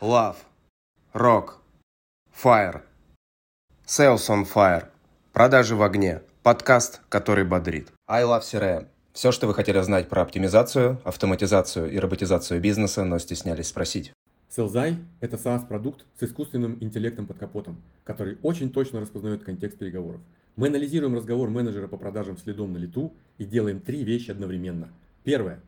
Love. Rock. Fire. Sales on Fire. Продажи в огне. Подкаст, который бодрит. I Love CRM. Все, что вы хотели знать про оптимизацию, автоматизацию и роботизацию бизнеса, но стеснялись спросить. Селзай – это SaaS-продукт с искусственным интеллектом под капотом, который очень точно распознает контекст переговоров. Мы анализируем разговор менеджера по продажам следом на лету и делаем три вещи одновременно. Первое –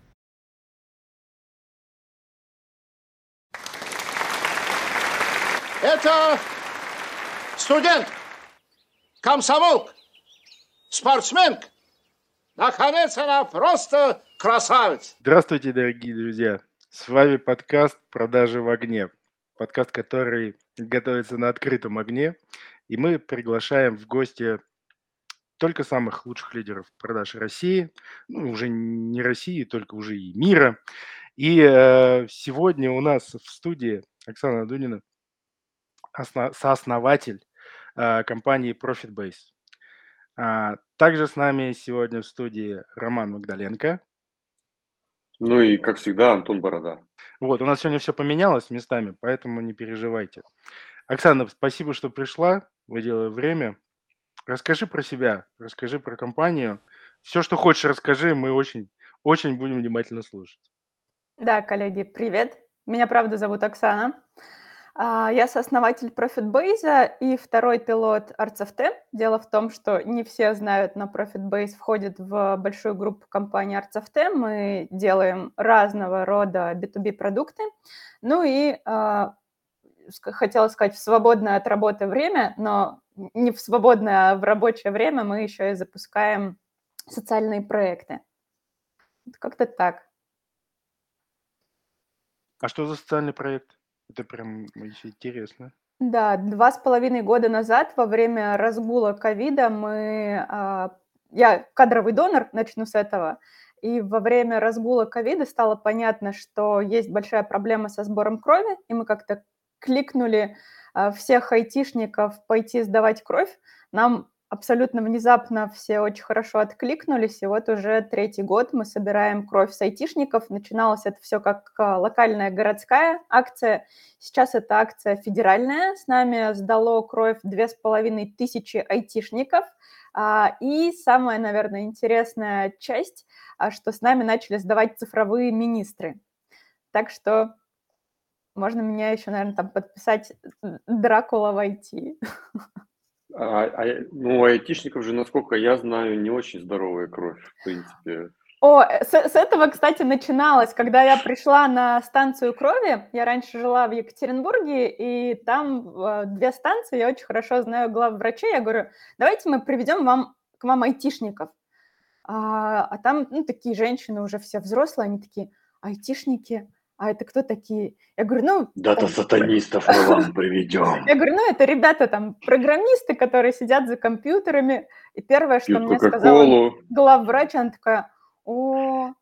Это студент, комсомолка, спортсменка. Наконец, она просто красавица. Здравствуйте, дорогие друзья. С вами подкаст «Продажи в огне». Подкаст, который готовится на открытом огне. И мы приглашаем в гости только самых лучших лидеров продаж России, ну, уже не России, только уже и мира. И э, сегодня у нас в студии Оксана Дунина, осно- сооснователь Э, компании ProfitBase. А, также с нами сегодня в студии Роман Магдаленко. Ну и, как всегда, Антон Борода. Вот, у нас сегодня все поменялось местами, поэтому не переживайте. Оксана, спасибо, что пришла, выделила время. Расскажи про себя, расскажи про компанию. Все, что хочешь, расскажи, мы очень, очень будем внимательно слушать. Да, коллеги, привет. Меня, правда, зовут Оксана. А, я сооснователь ProfitBase и второй пилот ArtsFT. Дело в том, что не все знают, но ProfitBase входит в большую группу компании ArtsFT. Мы делаем разного рода B2B продукты. Ну и э, хотела сказать, в свободное от работы время, но не в свободное, а в рабочее время мы еще и запускаем социальные проекты. Как-то так. А что за социальный проект? Это прям интересно. Да, два с половиной года назад, во время разгула ковида, мы... А, я кадровый донор, начну с этого. И во время разгула ковида стало понятно, что есть большая проблема со сбором крови, и мы как-то кликнули а, всех айтишников пойти сдавать кровь. Нам абсолютно внезапно все очень хорошо откликнулись, и вот уже третий год мы собираем кровь с айтишников. Начиналось это все как а, локальная городская акция, сейчас это акция федеральная. С нами сдало кровь две с половиной тысячи айтишников. А, и самая, наверное, интересная часть, а, что с нами начали сдавать цифровые министры. Так что можно меня еще, наверное, там подписать Дракула в IT. А, а, ну, у айтишников же, насколько я знаю, не очень здоровая кровь, в принципе. О, э, с, с этого, кстати, начиналось, когда я пришла на станцию крови. Я раньше жила в Екатеринбурге, и там э, две станции, я очень хорошо знаю главврачей. Я говорю, давайте мы приведем вам, к вам айтишников. А, а там ну, такие женщины уже все взрослые, они такие, айтишники – а это кто такие? Я говорю, ну... Дата-сатанистов мы вам приведем. Я говорю, ну, это ребята там, программисты, которые сидят за компьютерами. И первое, что мне сказала главврач, она такая, о,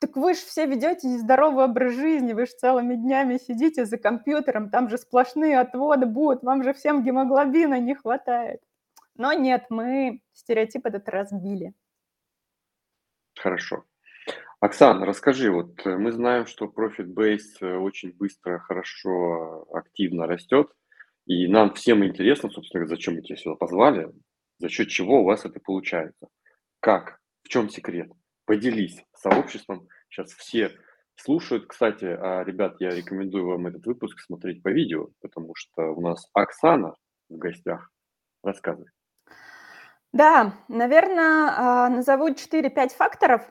так вы же все ведете нездоровый образ жизни, вы же целыми днями сидите за компьютером, там же сплошные отводы будут, вам же всем гемоглобина не хватает. Но нет, мы стереотип этот разбили. Хорошо. Оксана, расскажи, вот э, мы знаем, что Profit Base э, очень быстро, хорошо, активно растет, и нам всем интересно, собственно, зачем мы тебя сюда позвали, за счет чего у вас это получается. Как? В чем секрет? Поделись с сообществом. Сейчас все слушают. Кстати, а, ребят, я рекомендую вам этот выпуск смотреть по видео, потому что у нас Оксана в гостях. Рассказывай. Да, наверное, а, назову 4-5 факторов,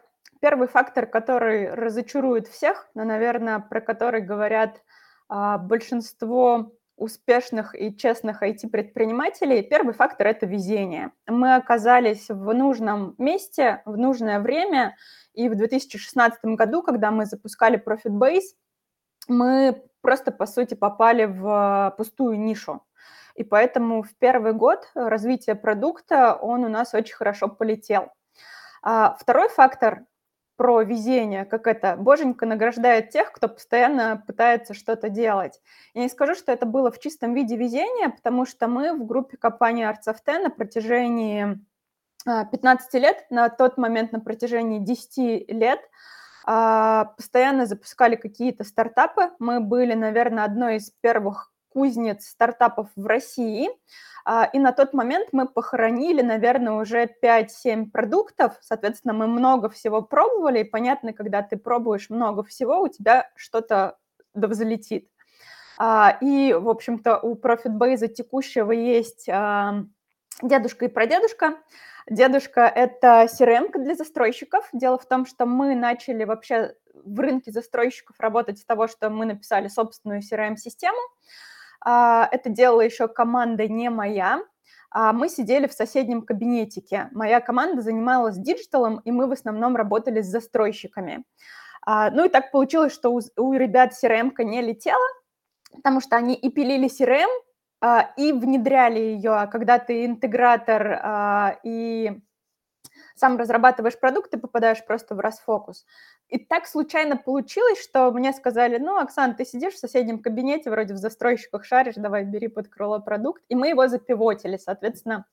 Первый фактор, который разочарует всех, но, наверное, про который говорят а, большинство успешных и честных IT-предпринимателей, первый фактор – это везение. Мы оказались в нужном месте, в нужное время, и в 2016 году, когда мы запускали Profit Base, мы просто, по сути, попали в пустую нишу. и поэтому в первый год развития продукта он у нас очень хорошо полетел. А второй фактор про везение, как это, боженька награждает тех, кто постоянно пытается что-то делать. Я не скажу, что это было в чистом виде везения, потому что мы в группе компании Arts of Ten на протяжении 15 а, лет, на тот момент на протяжении 10 лет а, постоянно запускали какие-то стартапы. Мы были, наверное, одной из первых кузнец стартапов в России. А, и на тот момент мы похоронили, наверное, уже 5-7 продуктов. Соответственно, мы много всего пробовали. И понятно, когда ты пробуешь много всего, у тебя что-то да взлетит. И, в общем-то, у ProfitBase текущего есть дедушка и прадедушка. Дедушка – это CRM для застройщиков. Дело в том, что мы начали вообще в рынке застройщиков работать с того, что мы написали собственную CRM-систему. А, это делала еще команда не моя. А, мы сидели в соседнем кабинетике. Моя команда занималась digital ом, и мы в основном работали с застройщиками. А, ну и так получилось, что у ребят CRM не летела, потому что они и пилили CRM, а, и внедряли ее, а когда ты интегратор а, и сам разрабатываешь продукт, ты попадаешь просто в расфокус. И так случайно получилось, что мне сказали, ну, Оксан, ты сидишь в соседнем кабинете, вроде в застройщиках шаришь, давай бери под крыло продукт. И мы его запивотили, соответственно,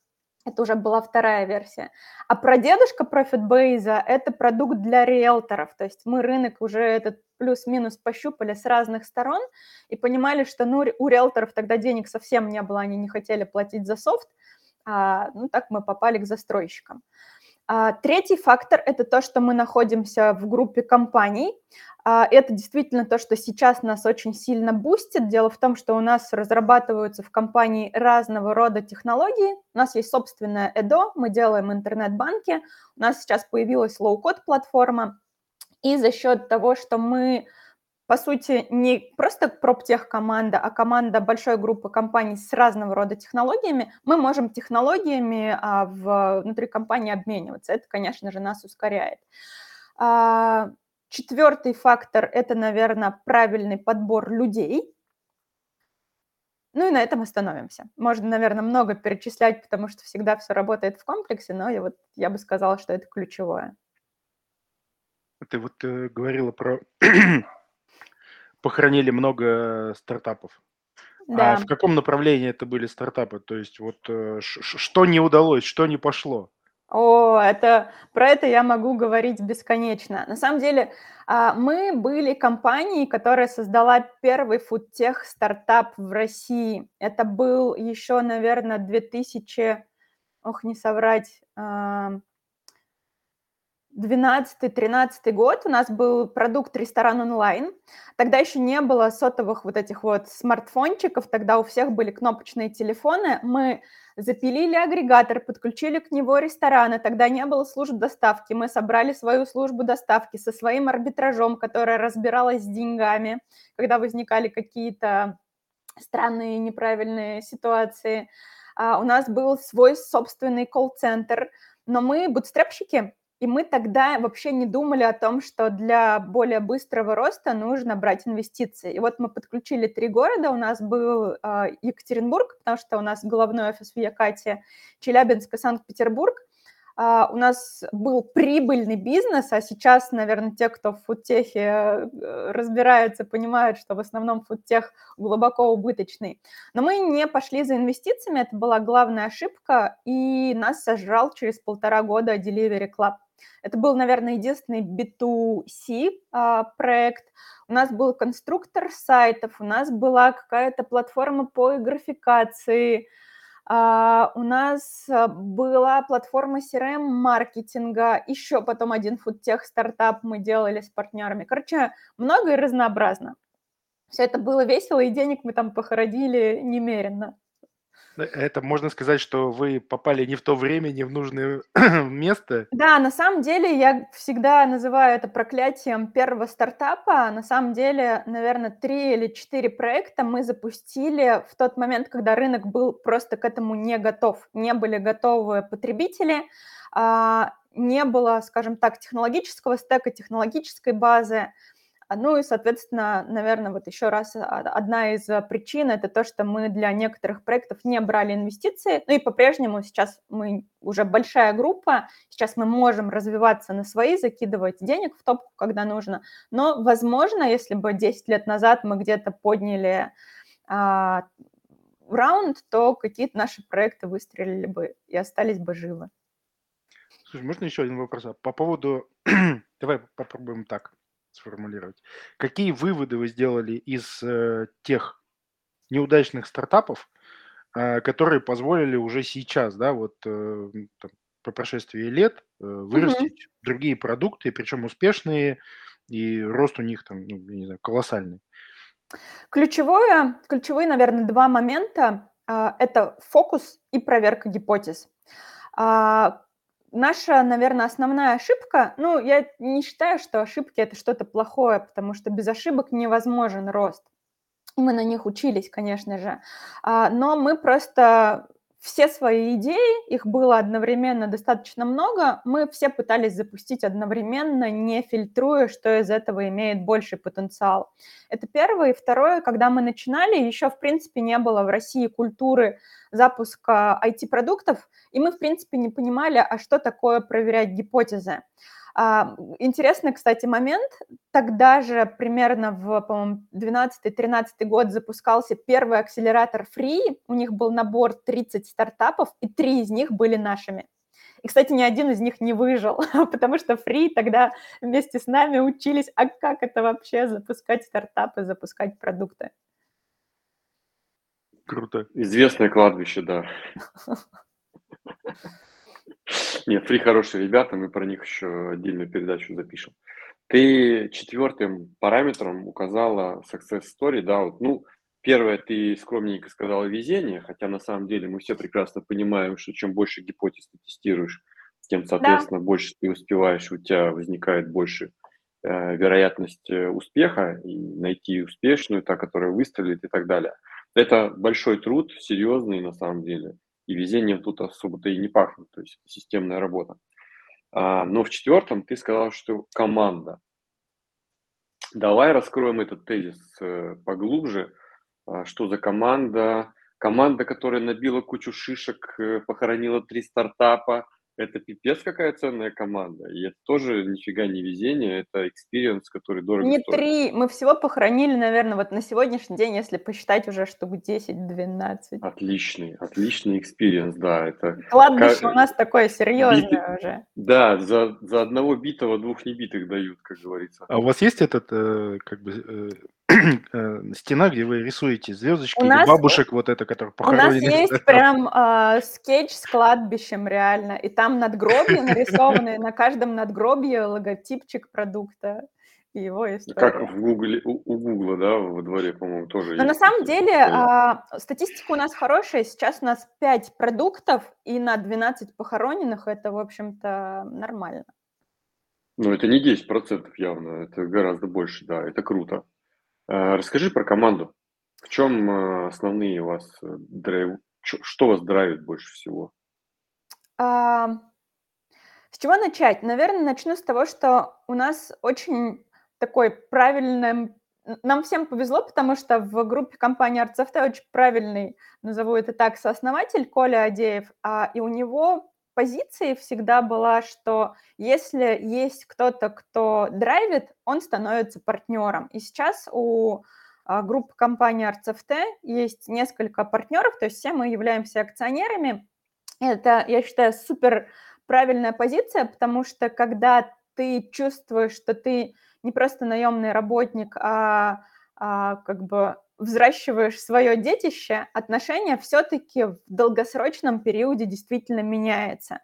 это уже была вторая версия. А про дедушка ProfitBase – это продукт для риэлторов. То есть мы рынок уже этот плюс-минус пощупали с разных сторон и понимали, что ну, у риэлторов тогда денег совсем не было, они не хотели платить за софт. А, ну, так мы попали к застройщикам. А, третий фактор – это то, что мы находимся в группе компаний. А, это действительно то, что сейчас нас очень сильно бустит. Дело в том, что у нас разрабатываются в компании разного рода технологии. У нас есть собственная ЭДО, мы делаем интернет-банки. У нас сейчас появилась low-code платформа. И за счет того, что мы по сути, не просто проптех команда, а команда большой группы компаний с разного рода технологиями, мы можем технологиями а, в, внутри компании обмениваться. Это, конечно же, нас ускоряет. А, четвертый фактор – это, наверное, правильный подбор людей. Ну и на этом остановимся. Можно, наверное, много перечислять, потому что всегда все работает в комплексе, но я, вот, я бы сказала, что это ключевое. Ты вот э, говорила про похоронили много стартапов. А да. А в каком направлении это были стартапы? То есть вот э, что не удалось, что не пошло? О, это про это я могу говорить бесконечно. На самом деле, а, мы были компанией, которая создала первый фудтех стартап в России. Это был еще, наверное, 2000, ох, не соврать, 12-13 год у нас был продукт ресторан онлайн. Тогда еще не было сотовых вот этих вот смартфончиков, тогда у всех были кнопочные телефоны. Мы запилили агрегатор, подключили к него рестораны, тогда не было служб доставки. Мы собрали свою службу доставки со своим арбитражом, которая разбиралась с деньгами, когда возникали какие-то странные неправильные ситуации. А у нас был свой собственный колл-центр, но мы бутстрепщики, и мы тогда вообще не думали о том, что для более быстрого роста нужно брать инвестиции. И вот мы подключили три города. У нас был э, Екатеринбург, потому что у нас головной офис в Якате, Челябинск и Санкт-Петербург. Uh, у нас был прибыльный бизнес, а сейчас, наверное, те, кто в фудтехе э, разбираются, понимают, что в основном фудтех глубоко убыточный. Но мы не пошли за инвестициями, это была главная ошибка, и нас сожрал через полтора года Delivery Club. Это был, наверное, единственный B2C а, проект. У нас был конструктор сайтов, у нас была какая-то платформа по графикации, а, у нас а, была платформа CRM-маркетинга, еще потом один фудтех стартап мы делали с партнерами. Короче, много и разнообразно. Все это было весело, и денег мы там похоронили немерено. Э, это можно сказать, что вы попали не в то время, не в нужное место? Да, на самом деле я всегда называю это проклятием первого стартапа. На самом деле, наверное, три или четыре проекта мы запустили в тот момент, когда рынок был просто к этому не готов. Не были готовы потребители, а, не было, скажем так, технологического стека, технологической базы. А, ну и, соответственно, наверное, вот еще раз а, одна из причин это то, что мы для некоторых проектов не брали инвестиции. Ну и по-прежнему сейчас мы уже большая группа, сейчас мы можем развиваться на свои, закидывать денег в топку, когда нужно. Но, возможно, если бы 10 лет назад мы где-то подняли а, раунд, то какие-то наши проекты выстрелили бы и остались бы живы. Слушай, можно еще один вопрос? А по поводу... Давай попробуем так сформулировать. Какие выводы вы сделали из э, тех неудачных стартапов, э, которые позволили уже сейчас, да, вот э, там, по прошествии лет вырастить угу. другие продукты, причем успешные, и рост у них там, ну, не знаю, колоссальный? Ключевое, ключевые, наверное, два момента э, – это фокус и проверка гипотез. Наша, наверное, основная ошибка, ну, я не считаю, что ошибки – это что-то плохое, потому что без ошибок невозможен рост. Мы на них учились, конечно же, а, но мы просто все свои идеи, их было одновременно достаточно много, мы все пытались запустить одновременно, не фильтруя, что из этого имеет больший потенциал. Это первое. И второе, когда мы начинали, еще, в принципе, не было в России культуры запуска IT-продуктов, и мы, в принципе, не понимали, а что такое проверять гипотезы. А, интересный, кстати, момент. Тогда же примерно в, по-моему, 12-13 год запускался первый акселератор Free. У них был набор 30 стартапов, и три из них были нашими. И, кстати, ни один из них не выжил, потому что Free тогда вместе с нами учились, а как это вообще запускать стартапы, запускать продукты. Круто. Известное кладбище, да. Нет, три хорошие ребята, мы про них еще отдельную передачу запишем. Ты четвертым параметром указала success story, да, вот, ну, первое, ты скромненько сказала везение, хотя на самом деле мы все прекрасно понимаем, что чем больше гипотез ты тестируешь, тем, соответственно, да. больше ты успеваешь, у тебя возникает больше э, вероятность э, успеха, и найти успешную, та, которая выстрелит и так далее. Это большой труд, серьезный на самом деле и везением тут особо-то и не пахнет, то есть системная работа. А, но в четвертом ты сказал, что команда. Давай раскроем этот тезис э, поглубже. А, что за команда? Команда, которая набила кучу шишек, э, похоронила три стартапа, это пипец какая ценная команда. И это тоже нифига не везение, это experience, который дорого Не стоит. три, мы всего похоронили, наверное, вот на сегодняшний день, если посчитать уже штук 10-12. Отличный, отличный experience, да. Это Кладбище как... у нас такое серьезное Биты... уже. Да, за, за одного битого двух небитых дают, как говорится. А у вас есть этот, э, как бы, Э, стена, где вы рисуете звездочки, у или нас, бабушек, вот это, которые похоронены. У нас есть прям э, скетч с кладбищем реально, и там надгробья нарисованы, на каждом надгробье логотипчик продукта и его история. Как в Гугле, у, у Гугла, да, во дворе, по-моему, тоже Но на самом деле а, статистика у нас хорошая. Сейчас у нас 5 продуктов, и на 12 похороненных это, в общем-то, нормально. Ну, это не 10% явно, это гораздо больше, да, это круто. Э, расскажи про команду. В чем э, основные у вас э, драйв, что вас драйвит больше всего? А, с чего начать? Наверное, начну с того, что у нас очень такой правильный... Нам всем повезло, потому что в группе компании ArtSoft очень правильный, назову это так, сооснователь Коля Адеев, а, и у него позиции всегда была, что если есть кто-то, кто драйвит, он становится партнером. И сейчас у а, группы компании ArtsFT есть несколько партнеров, то есть все мы являемся акционерами. Это, я считаю, супер правильная позиция, потому что когда ты чувствуешь, что ты не просто наемный работник, а, а как бы взращиваешь свое детище, отношение все-таки в долгосрочном периоде действительно меняется.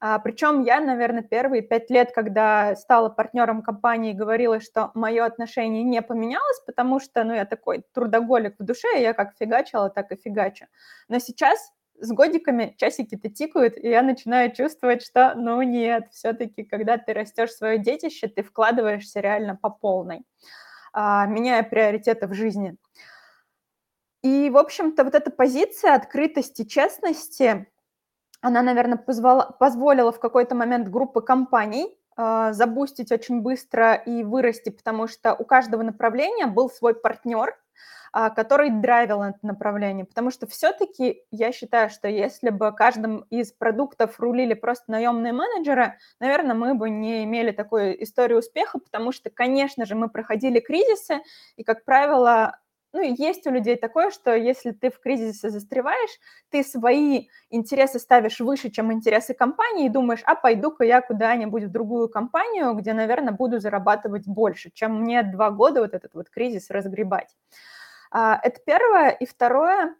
А, причем я, наверное, первые пять лет, когда стала партнером компании, говорила, что мое отношение не поменялось, потому что, ну, я такой трудоголик в душе, я как фигачила, так и фигачу. Но сейчас с годиками часики-то тикают, и я начинаю чувствовать, что, ну, нет, все-таки, когда ты растешь свое детище, ты вкладываешься реально по полной, а, меняя приоритеты в жизни. И, в общем-то, вот эта позиция открытости, честности, она, наверное, позвала, позволила в какой-то момент группы компаний э, забустить очень быстро и вырасти, потому что у каждого направления был свой партнер, а, который драйвил это направление. Потому что все-таки я считаю, что если бы каждым из продуктов рулили просто наемные менеджеры, наверное, мы бы не имели такой истории успеха, потому что, конечно же, мы проходили кризисы, и, как правило, ну, есть у людей такое, что если ты в кризисе застреваешь, ты свои интересы ставишь выше, чем интересы компании, и думаешь, а пойду-ка я куда-нибудь в другую компанию, где, наверное, буду зарабатывать больше, чем мне два года вот этот вот кризис разгребать. А, это первое. И второе,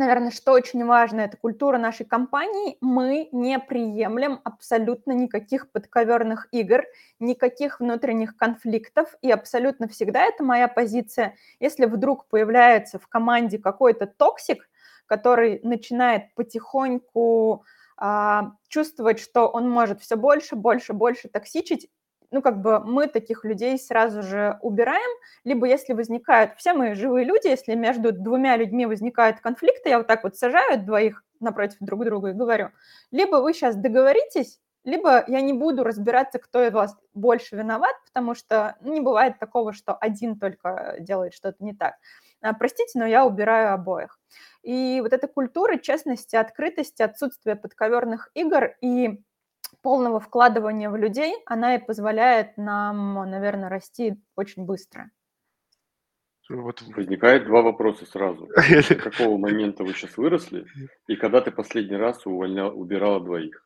наверное, что очень важно, это культура нашей компании. Мы не приемлем абсолютно никаких подковерных игр, никаких внутренних конфликтов. И абсолютно всегда это моя позиция. Если вдруг появляется в команде какой-то токсик, который начинает потихоньку а, чувствовать, что он может все больше, больше, больше токсичить, ну, как бы мы таких людей сразу же убираем, либо если возникают, все мы живые люди, если между двумя людьми возникают конфликты, я вот так вот сажаю двоих напротив друг друга и говорю, либо вы сейчас договоритесь, либо я не буду разбираться, кто из вас больше виноват, потому что ну, не бывает такого, что один только делает что-то не так. А, простите, но я убираю обоих. И вот эта культура честности, открытости, отсутствия подковерных игр и полного вкладывания в людей, она и позволяет нам, наверное, расти очень быстро. Вот возникает два вопроса сразу. С какого момента вы сейчас выросли и когда ты последний раз увольнял, убирала двоих?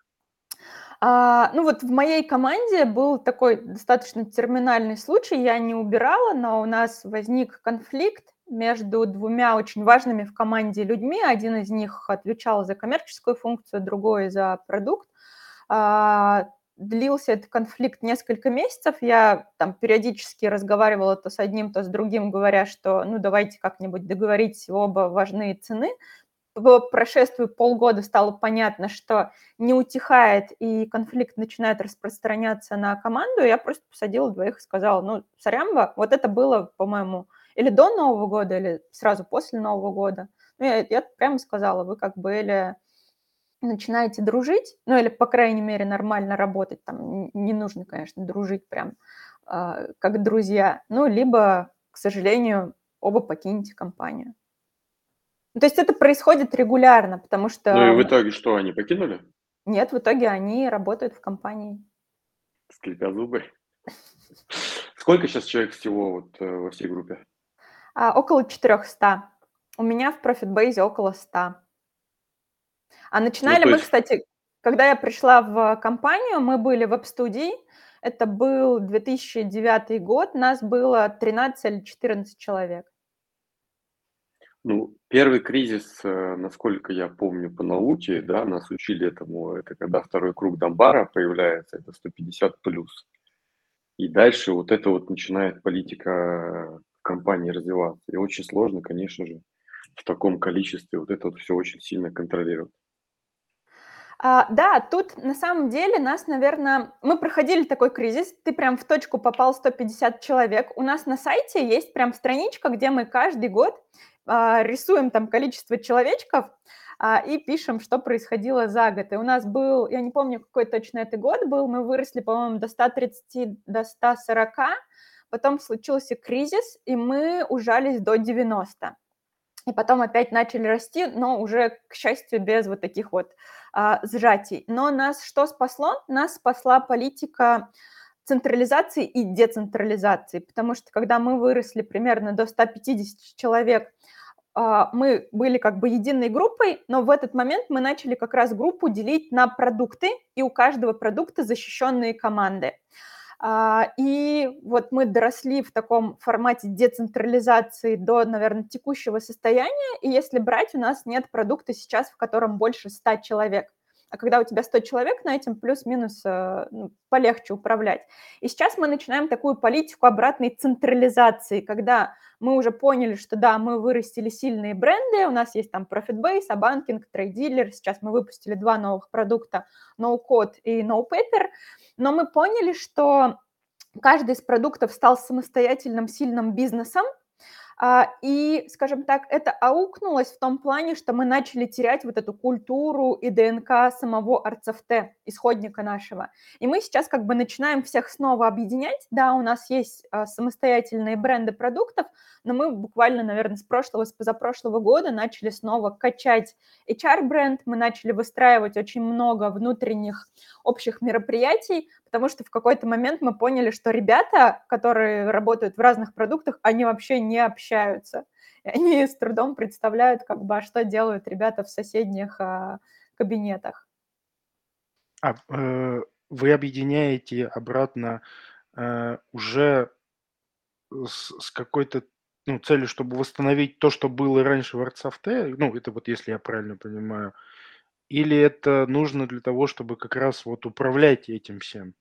А, ну вот в моей команде был такой достаточно терминальный случай. Я не убирала, но у нас возник конфликт между двумя очень важными в команде людьми. Один из них отвечал за коммерческую функцию, другой за продукт. А, длился этот конфликт несколько месяцев. Я там периодически разговаривала то с одним, то с другим, говоря, что ну давайте как-нибудь договоритесь, оба важные цены. По прошествии полгода стало понятно, что не утихает и конфликт начинает распространяться на команду. Я просто посадила двоих и сказала, ну, сорямба, вот это было, по-моему, или до Нового года, или сразу после Нового года. Ну, я, я прямо сказала, вы как бы или начинаете дружить, ну или, по крайней мере, нормально работать, там не нужно, конечно, дружить прям э, как друзья, ну, либо, к сожалению, оба покинете компанию. Ну, то есть это происходит регулярно, потому что... Ну и в итоге что, они покинули? Нет, в итоге они работают в компании. Скрипя зубы. Сколько сейчас человек всего вот э, во всей группе? А, около 400. У меня в ProfitBase около 100. А ну, начинали ну, мы, кстати, когда я пришла в компанию, мы были в веб-студии, это был 2009 год, нас было 13 или 14 человек. Ну, первый кризис, э, насколько я помню по науке, да, нас учили этому, это когда второй круг Дамбара появляется, это 150 плюс. И дальше вот это вот начинает политика компании развиваться. И очень сложно, конечно же, в таком количестве вот это вот все очень сильно контролировать. А, да, тут на самом деле нас, наверное, мы проходили такой кризис, ты прям в точку попал 150 человек. У нас на сайте есть прям страничка, где мы каждый год а, рисуем там количество человечков а, и пишем, что происходило за год. И у нас был, я не помню, какой точно это год был, мы выросли, по-моему, до 130, до 140, потом случился кризис, и мы ужались до 90 и потом опять начали расти, но уже, к счастью, без вот таких вот а, сжатий. Но нас что спасло? Нас спасла политика централизации и децентрализации, потому что когда мы выросли примерно до 150 человек, а, мы были как бы единой группой, но в этот момент мы начали как раз группу делить на продукты, и у каждого продукта защищенные команды. А, и вот мы доросли в таком формате децентрализации до, наверное, текущего состояния. И если брать, у нас нет продукта сейчас, в котором больше 100 человек. А когда у тебя 100 человек, на этим плюс-минус э, ну, полегче управлять. И сейчас мы начинаем такую политику обратной централизации, когда мы уже поняли, что да, мы вырастили сильные бренды, у нас есть там ProfitBase, Abanking, Trade Dealer, сейчас мы выпустили два новых продукта, NoCode и NoPaper, но мы поняли, что каждый из продуктов стал самостоятельным сильным бизнесом, и, скажем так, это аукнулось в том плане, что мы начали терять вот эту культуру и ДНК самого Арцефте, исходника нашего. И мы сейчас как бы начинаем всех снова объединять. Да, у нас есть а, самостоятельные бренды продуктов, но мы буквально, наверное, с прошлого, с позапрошлого года начали снова качать HR-бренд, мы начали выстраивать очень много внутренних общих мероприятий, потому что в какой-то момент мы поняли, что ребята, которые работают в разных продуктах, они вообще не общаются. И они с трудом представляют, как бы, а что делают ребята в соседних а, кабинетах. А э, вы объединяете обратно э, уже с, с какой-то ну, целью, чтобы восстановить то, что было раньше в Арцафте, ну, это вот если я правильно понимаю, или это нужно для того, чтобы как раз вот управлять этим всем?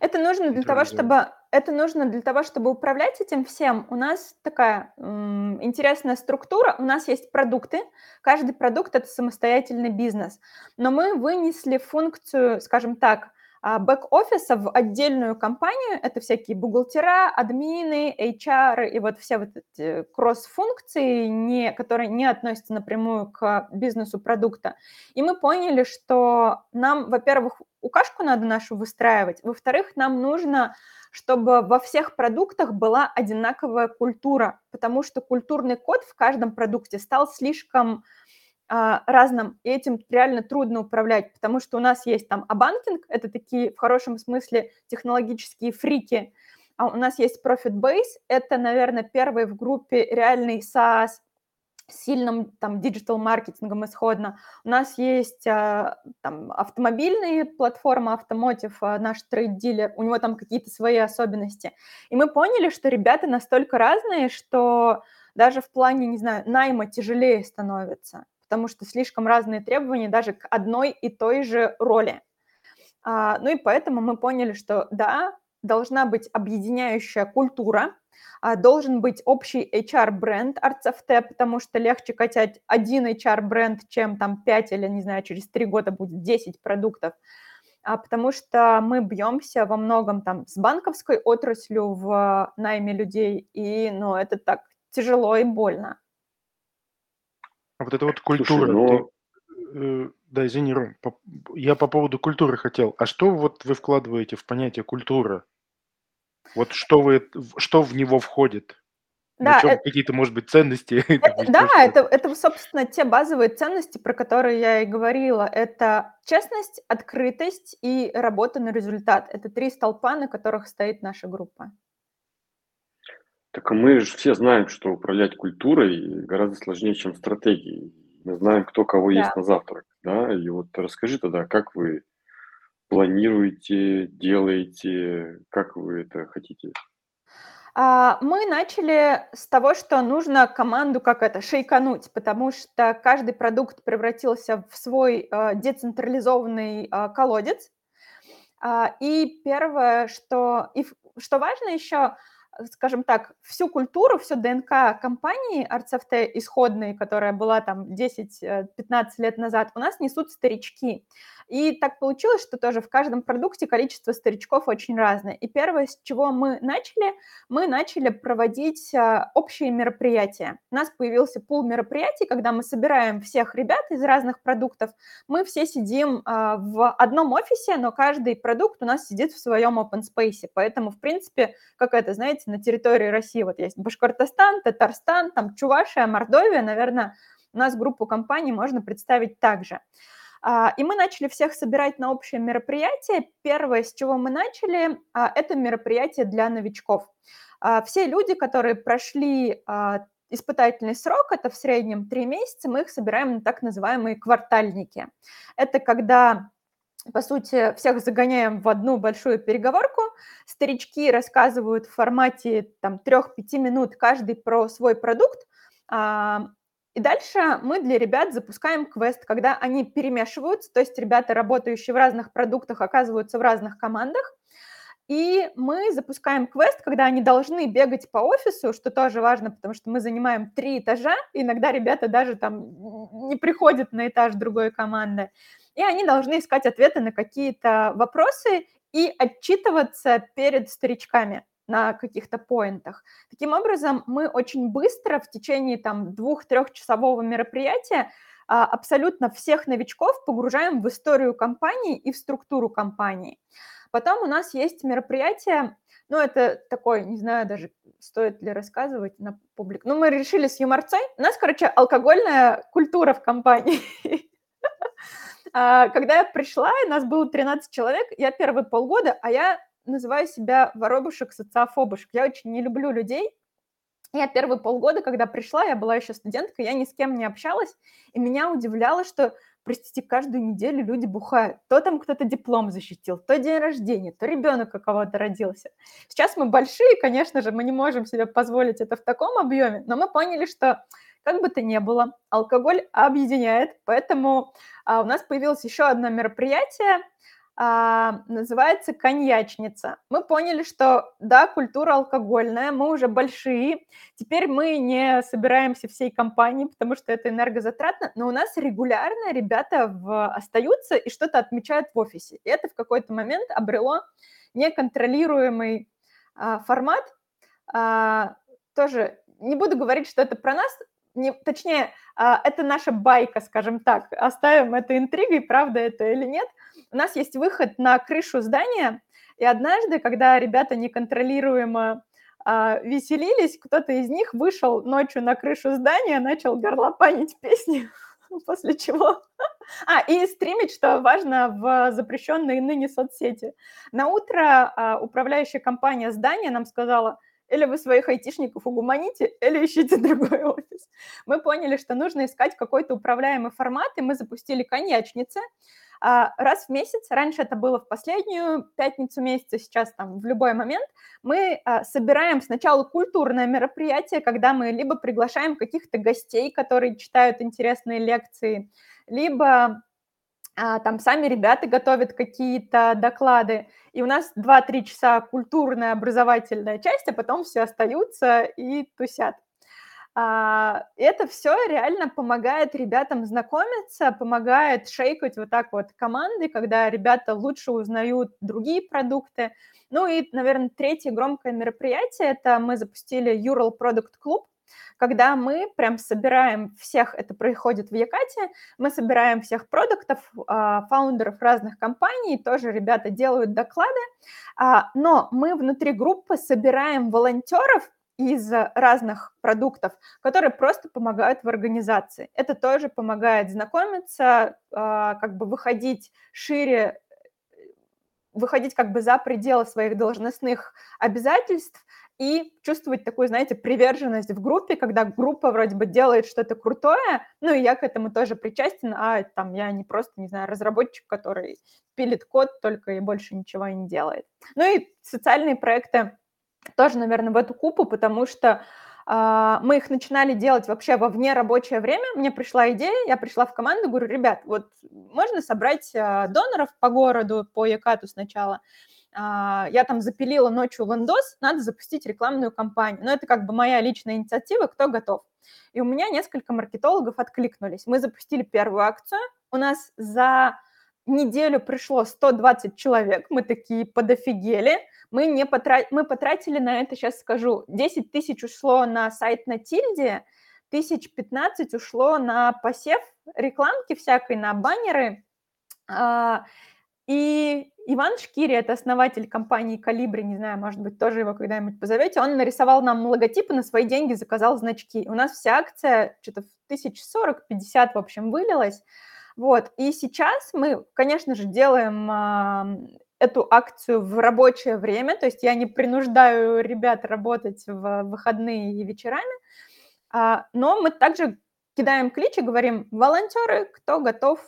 Это нужно для того, чтобы это нужно для того, чтобы управлять этим всем. У нас такая м, интересная структура. У нас есть продукты. Каждый продукт это самостоятельный бизнес. Но мы вынесли функцию, скажем так, бэк-офиса в отдельную компанию. Это всякие бухгалтера, админы, HR и вот все вот эти кросс-функции, не, которые не относятся напрямую к бизнесу продукта. И мы поняли, что нам, во-первых, укашку надо нашу выстраивать, во-вторых, нам нужно чтобы во всех продуктах была одинаковая культура, потому что культурный код в каждом продукте стал слишком а, разным, и этим реально трудно управлять, потому что у нас есть там Abanking, это такие в хорошем смысле технологические фрики, а у нас есть Profit Base, это, наверное, первый в группе реальный SaaS с сильным там digital-маркетингом исходно. У нас есть а, там автомобильные платформы, automotive, а, наш TradeDealer, у него там какие-то свои особенности. И мы поняли, что ребята настолько разные, что даже в плане, не знаю, найма тяжелее становится потому что слишком разные требования даже к одной и той же роли. А, ну и поэтому мы поняли, что да, должна быть объединяющая культура, а, должен быть общий HR-бренд ArtsFT, потому что легче качать один HR-бренд, чем там 5 или, не знаю, через 3 года будет 10 продуктов, а, потому что мы бьемся во многом там с банковской отраслью в найме людей, и, ну, это так тяжело и больно. А вот это вот культура. Слушай, но... ты, э, да, извини, Ром, по, я по поводу культуры хотел. А что вот вы вкладываете в понятие культура? Вот что вы, что в него входит? Да, это, какие-то, может быть, ценности? Это, да, это, это, собственно, те базовые ценности, про которые я и говорила. Это честность, открытость и работа на результат. Это три столпа, на которых стоит наша группа. Так мы же все знаем, что управлять культурой гораздо сложнее, чем стратегией. Мы знаем, кто кого да. есть на завтрак, да, и вот расскажи тогда, как вы планируете, делаете, как вы это хотите? А, мы начали с того, что нужно команду как это шейкануть, потому что каждый продукт превратился в свой а, децентрализованный а, колодец. И первое, что, и что важно еще, скажем так, всю культуру, всю ДНК компании ArtsFT исходной, которая была там 10-15 э, лет назад, у нас несут старички. И так получилось, что тоже в каждом продукте количество старичков очень разное. И первое, с чего мы начали, мы начали проводить а, общие мероприятия. У нас появился пул мероприятий, когда мы собираем всех ребят из разных продуктов. Мы все сидим а, в одном офисе, но каждый продукт у нас сидит в своем open space. Поэтому, в принципе, как это, знаете, на территории России вот есть Башкортостан, Татарстан, там Чувашия, Мордовия, наверное, у нас группу компаний можно представить также. И мы начали всех собирать на общее мероприятие. Первое, с чего мы начали, а, это мероприятие для новичков. А, все люди, которые прошли испытательный срок, это в среднем три месяца, мы их собираем на так называемые квартальники. Это когда по сути, всех загоняем в одну большую переговорку. Старички рассказывают в формате там, 3-5 минут каждый про свой продукт. И дальше мы для ребят запускаем квест, когда они перемешиваются, то есть ребята, работающие в разных продуктах, оказываются в разных командах. И мы запускаем квест, когда они должны бегать по офису, что тоже важно, потому что мы занимаем три этажа, иногда ребята даже там не приходят на этаж другой команды. И они должны искать ответы на какие-то вопросы и отчитываться перед старичками. На каких-то поинтах. Таким образом, мы очень быстро в течение там двух-трехчасового мероприятия а, абсолютно всех новичков погружаем в историю компании и в структуру компании. Потом у нас есть мероприятие, ну, это такой, не знаю даже, стоит ли рассказывать на публику. Ну, мы решили с юморцой. У нас, короче, алкогольная культура в компании. А, когда я пришла, и нас было 13 человек, я первые полгода, а я называю себя воробушек, социофобушек. Я очень не люблю людей. Я первые полгода, когда пришла, я была еще студенткой, я ни с кем не общалась, и меня удивляло, что, простите, каждую неделю люди бухают. То там кто-то диплом защитил, то день рождения, то ребенок у кого-то родился. Сейчас мы большие, конечно же, мы не можем себе позволить это в таком объеме, но мы поняли, что как бы то ни было, алкоголь объединяет, поэтому а, у нас появилось еще одно мероприятие, а, называется коньячница. Мы поняли, что да, культура алкогольная, мы уже большие, теперь мы не собираемся всей компанией, потому что это энергозатратно, но у нас регулярно ребята в, остаются и что-то отмечают в офисе. И это в какой-то момент обрело неконтролируемый а, формат. А, тоже не буду говорить, что это про нас, не, точнее, а, это наша байка, скажем так. Оставим это интригой, правда это или нет. У нас есть выход на крышу здания, и однажды, когда ребята неконтролируемо а, веселились, кто-то из них вышел ночью на крышу здания, начал горлопанить песни, после чего... А, и стримить, что важно, в запрещенные ныне соцсети. На утро а, управляющая компания здания нам сказала – или вы своих айтишников угуманите, или ищите другой офис. Мы поняли, что нужно искать какой-то управляемый формат, и мы запустили коньячницы. А, раз в месяц, раньше это было в последнюю пятницу месяца, сейчас там в любой момент, мы а, собираем сначала культурное мероприятие, когда мы либо приглашаем каких-то гостей, которые читают интересные лекции, либо а, там сами ребята готовят какие-то доклады, и у нас 2-3 часа культурная образовательная часть, а потом все остаются и тусят. А, это все реально помогает ребятам знакомиться, помогает шейкать вот так вот команды, когда ребята лучше узнают другие продукты. Ну и, наверное, третье громкое мероприятие – это мы запустили Ural Product Club, когда мы прям собираем всех, это происходит в Якате, мы собираем всех продуктов, а, фаундеров разных компаний, тоже ребята делают доклады, а, но мы внутри группы собираем волонтеров, из разных продуктов, которые просто помогают в организации. Это тоже помогает знакомиться, а, как бы выходить шире, выходить как бы за пределы своих должностных обязательств и чувствовать такую, знаете, приверженность в группе, когда группа вроде бы делает что-то крутое, ну и я к этому тоже причастен, а там я не просто, не знаю, разработчик, который пилит код только и больше ничего не делает. Ну и социальные проекты тоже, наверное, в эту купу, потому что Uh, мы их начинали делать вообще во вне рабочее время. Мне пришла идея, я пришла в команду, говорю, ребят, вот можно собрать uh, доноров по городу, по Якату сначала, а, я там запилила ночью лендос, надо запустить рекламную кампанию. Но это как бы моя личная инициатива, кто готов. И у меня несколько маркетологов откликнулись. Мы запустили первую акцию, у нас за неделю пришло 120 человек, мы такие подофигели, мы, не потра... мы потратили на это, сейчас скажу, 10 тысяч ушло на сайт на тильде, тысяч 15 ушло на посев рекламки всякой, на баннеры, а, и Иван Шкири, это основатель компании «Калибри», не знаю, может быть, тоже его когда-нибудь позовете, он нарисовал нам логотипы, на свои деньги заказал значки. У нас вся акция что-то в 1040-50, в общем, вылилась. Вот, и сейчас мы, конечно же, делаем эту акцию в рабочее время, то есть я не принуждаю ребят работать в выходные и вечерами, э, но мы также кидаем клич и говорим, волонтеры, кто готов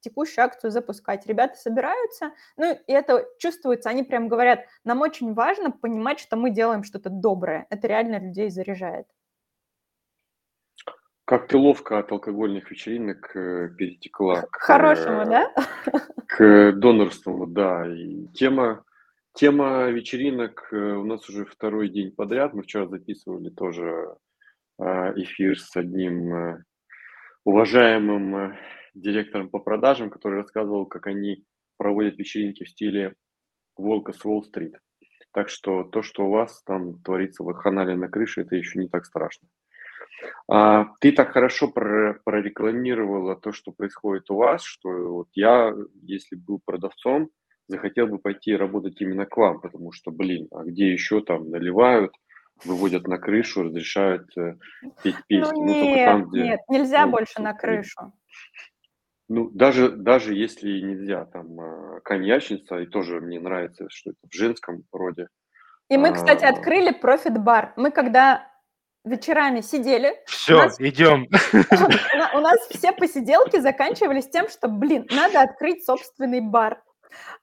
текущую акцию запускать. Ребята собираются, ну и это чувствуется, они прям говорят, нам очень важно понимать, что мы делаем что-то доброе. Это реально людей заряжает. Как ты ловко от алкогольных вечеринок э, перетекла к хорошему, да? К донорству, да. И тема, тема вечеринок э, у нас уже второй день подряд. Мы вчера записывали тоже э, эфир с одним уважаемым директором по продажам, который рассказывал, как они проводят вечеринки в стиле Волка с Уолл-стрит. Так что то, что у вас там творится в канале на крыше, это еще не так страшно. А, ты так хорошо прорекламировала то, что происходит у вас, что вот я, если был продавцом, захотел бы пойти работать именно к вам, потому что, блин, а где еще там наливают, выводят на крышу, разрешают э, петь ну песни. Ну, нет, ну, там, где, нет, нельзя ну, больше на крышу. Ну, даже, даже если нельзя, там, э, коньячница, и тоже мне нравится, что это в женском роде. И мы, кстати, а... открыли профит-бар. Мы когда вечерами сидели. Все, нас, идем. У, нас все посиделки заканчивались тем, что, блин, надо открыть собственный бар.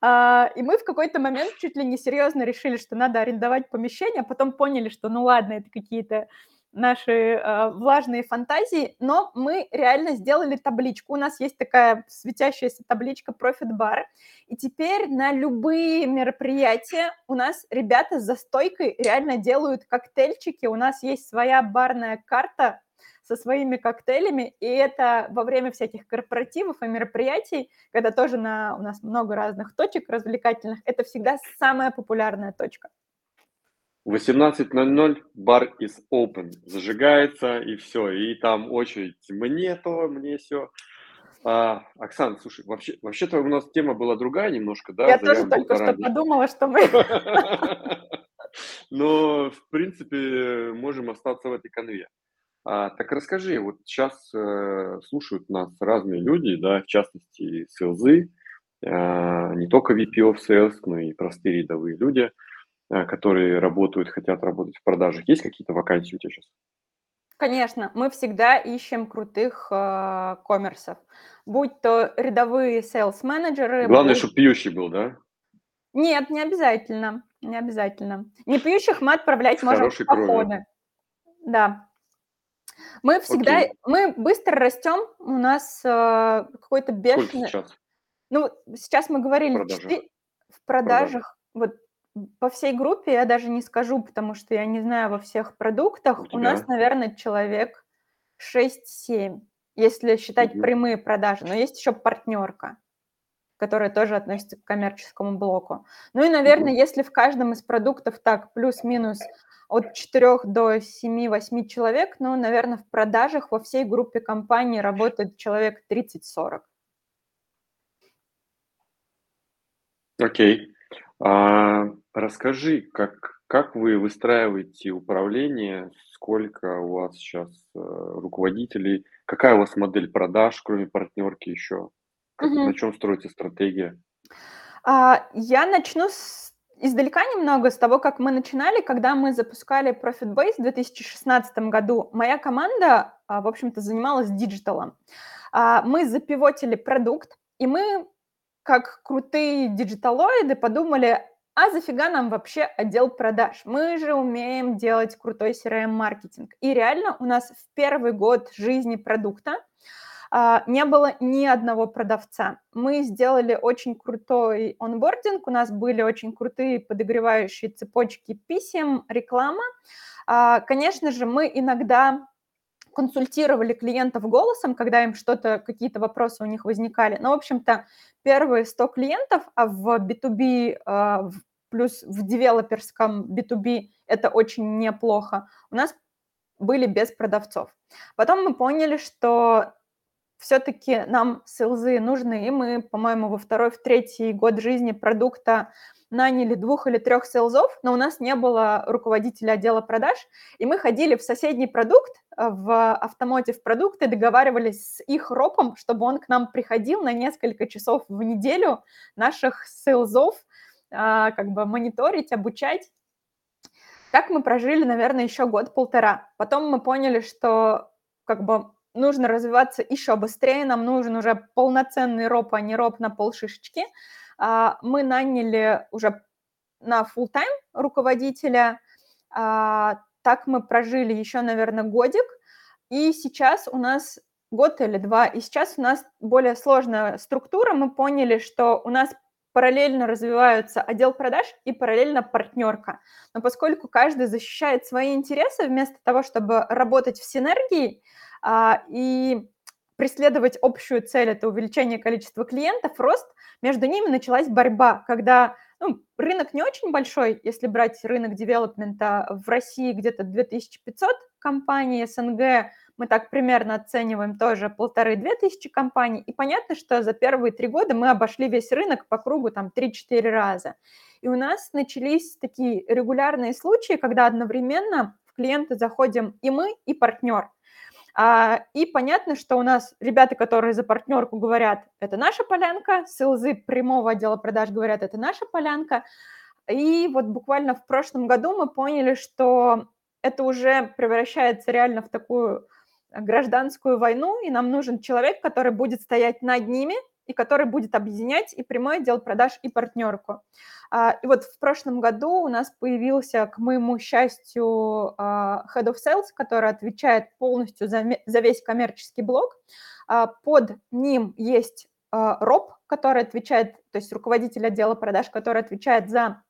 А, и мы в какой-то момент чуть ли не серьезно решили, что надо арендовать помещение, а потом поняли, что ну ладно, это какие-то наши э, влажные фантазии, но мы реально сделали табличку. У нас есть такая светящаяся табличка Profit Bar, и теперь на любые мероприятия у нас ребята за стойкой реально делают коктейльчики. У нас есть своя барная карта со своими коктейлями, и это во время всяких корпоративов и мероприятий, когда тоже на, у нас много разных точек развлекательных, это всегда самая популярная точка. 18.00 бар is open, зажигается и все, и там очередь мне то, мне все. А, Оксана, слушай, вообще, вообще-то у нас тема была другая немножко, да? Я тоже только что подумала, что мы... Но, в принципе, можем остаться в этой конве. А, так расскажи, вот сейчас э, слушают нас разные люди, да, в частности, селзы, э, не только VP of Sales, но и простые рядовые люди – которые работают, хотят работать в продажах. Есть какие-то вакансии у тебя сейчас? Конечно, мы всегда ищем крутых э, коммерсов, будь то рядовые sales-менеджеры. Главное, будь... чтобы пьющий был, да? Нет, не обязательно, не обязательно. Не пьющих мы отправлять С можем в походы. Да. Мы всегда, Окей. мы быстро растем, у нас э, какой-то бешеный... Сколько сейчас? Ну, сейчас мы говорили, в продажах, 4... в продажах вот по всей группе я даже не скажу, потому что я не знаю во всех продуктах. У, У нас, наверное, человек 6-7, если считать угу. прямые продажи. Но есть еще партнерка, которая тоже относится к коммерческому блоку. Ну и, наверное, угу. если в каждом из продуктов так плюс-минус от 4 до 7-8 человек, ну, наверное, в продажах во всей группе компании работает человек 30-40. Окей. А, расскажи, как, как вы выстраиваете управление, сколько у вас сейчас э, руководителей, какая у вас модель продаж, кроме партнерки еще, как, Мгм. на чем строится стратегия? А, я начну с издалека немного, с того, как мы начинали, когда мы запускали Profit Base в 2016 году. Моя команда, а, в общем-то, занималась digital ом. А, мы запивотили продукт, и мы как крутые диджиталоиды подумали, а зафига нам вообще отдел продаж? Мы же умеем делать крутой CRM-маркетинг. И реально у нас в первый год жизни продукта а, не было ни одного продавца. Мы сделали очень крутой онбординг, у нас были очень крутые подогревающие цепочки писем, реклама. А, конечно же, мы иногда консультировали клиентов голосом, когда им что-то, какие-то вопросы у них возникали. Но, в общем-то, первые 100 клиентов, а в B2B а, плюс в девелоперском B2B это очень неплохо, у нас были без продавцов. Потом мы поняли, что все-таки нам селзы нужны, и мы, по-моему, во второй, в третий год жизни продукта наняли двух или трех селзов, но у нас не было руководителя отдела продаж, и мы ходили в соседний продукт, э, в автомотив продукты, договаривались с их ропом, чтобы он к нам приходил на несколько часов в неделю наших селзов, а, как бы мониторить, обучать. Так мы прожили, наверное, еще год-полтора. Потом мы поняли, что как бы нужно развиваться еще быстрее, нам нужен уже полноценный роп, а не роп на полшишечки. А, мы наняли уже на full тайм руководителя. А, так мы прожили еще, наверное, годик. И сейчас у нас год или два, и сейчас у нас более сложная структура. Мы поняли, что у нас параллельно развиваются отдел продаж и параллельно партнерка. Но поскольку каждый защищает свои интересы, вместо того, чтобы работать в синергии и преследовать общую цель, это увеличение количества клиентов, рост, между ними началась борьба, когда ну, рынок не очень большой, если брать рынок девелопмента в России где-то 2500 компаний, СНГ мы так примерно оцениваем тоже полторы-две тысячи компаний, и понятно, что за первые три года мы обошли весь рынок по кругу там 3-4 раза. И у нас начались такие регулярные случаи, когда одновременно в клиенты заходим и мы, и партнер. А, и понятно, что у нас ребята, которые за партнерку говорят, это наша полянка, селзы прямого отдела продаж говорят, это наша полянка. И вот буквально в прошлом году мы поняли, что это уже превращается реально в такую гражданскую войну, и нам нужен человек, который будет стоять над ними и который будет объединять и прямой отдел продаж, и партнерку. А, и вот в прошлом году у нас появился, к моему счастью, а, Head of Sales, который отвечает полностью за, весь коммерческий блок. А, под ним есть Роб, который отвечает, то есть руководитель отдела продаж, который отвечает за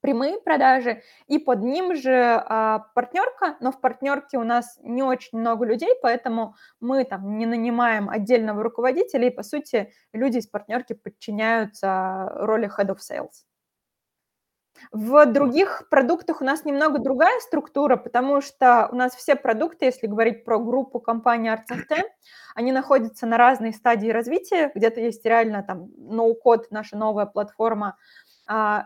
прямые продажи, и под ним же а, партнерка, но в партнерке у нас не очень много людей, поэтому мы там не нанимаем отдельного руководителя, и, по сути, люди из партнерки подчиняются роли Head of Sales. В других продуктах у нас немного другая структура, потому что у нас все продукты, если говорить про группу компании ArtsFT, они находятся на разной стадии развития. Где-то есть реально там ноу-код, наша новая платформа,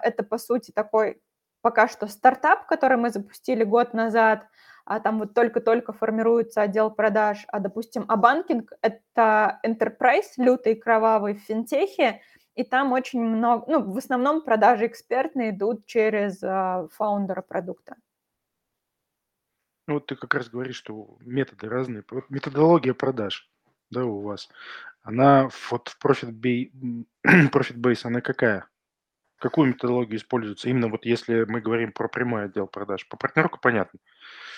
это, по сути, такой пока что стартап, который мы запустили год назад, а там вот только-только формируется отдел продаж, а, допустим, а банкинг – это enterprise, лютый, кровавый в финтехе, и там очень много, ну, в основном продажи экспертные идут через а, фаундера продукта. Ну, вот ты как раз говоришь, что методы разные. Методология продаж, да, у вас, она вот в Profit, Profit Base, она какая? Какую методологию используется именно вот если мы говорим про прямой отдел продаж? По партнерку понятно.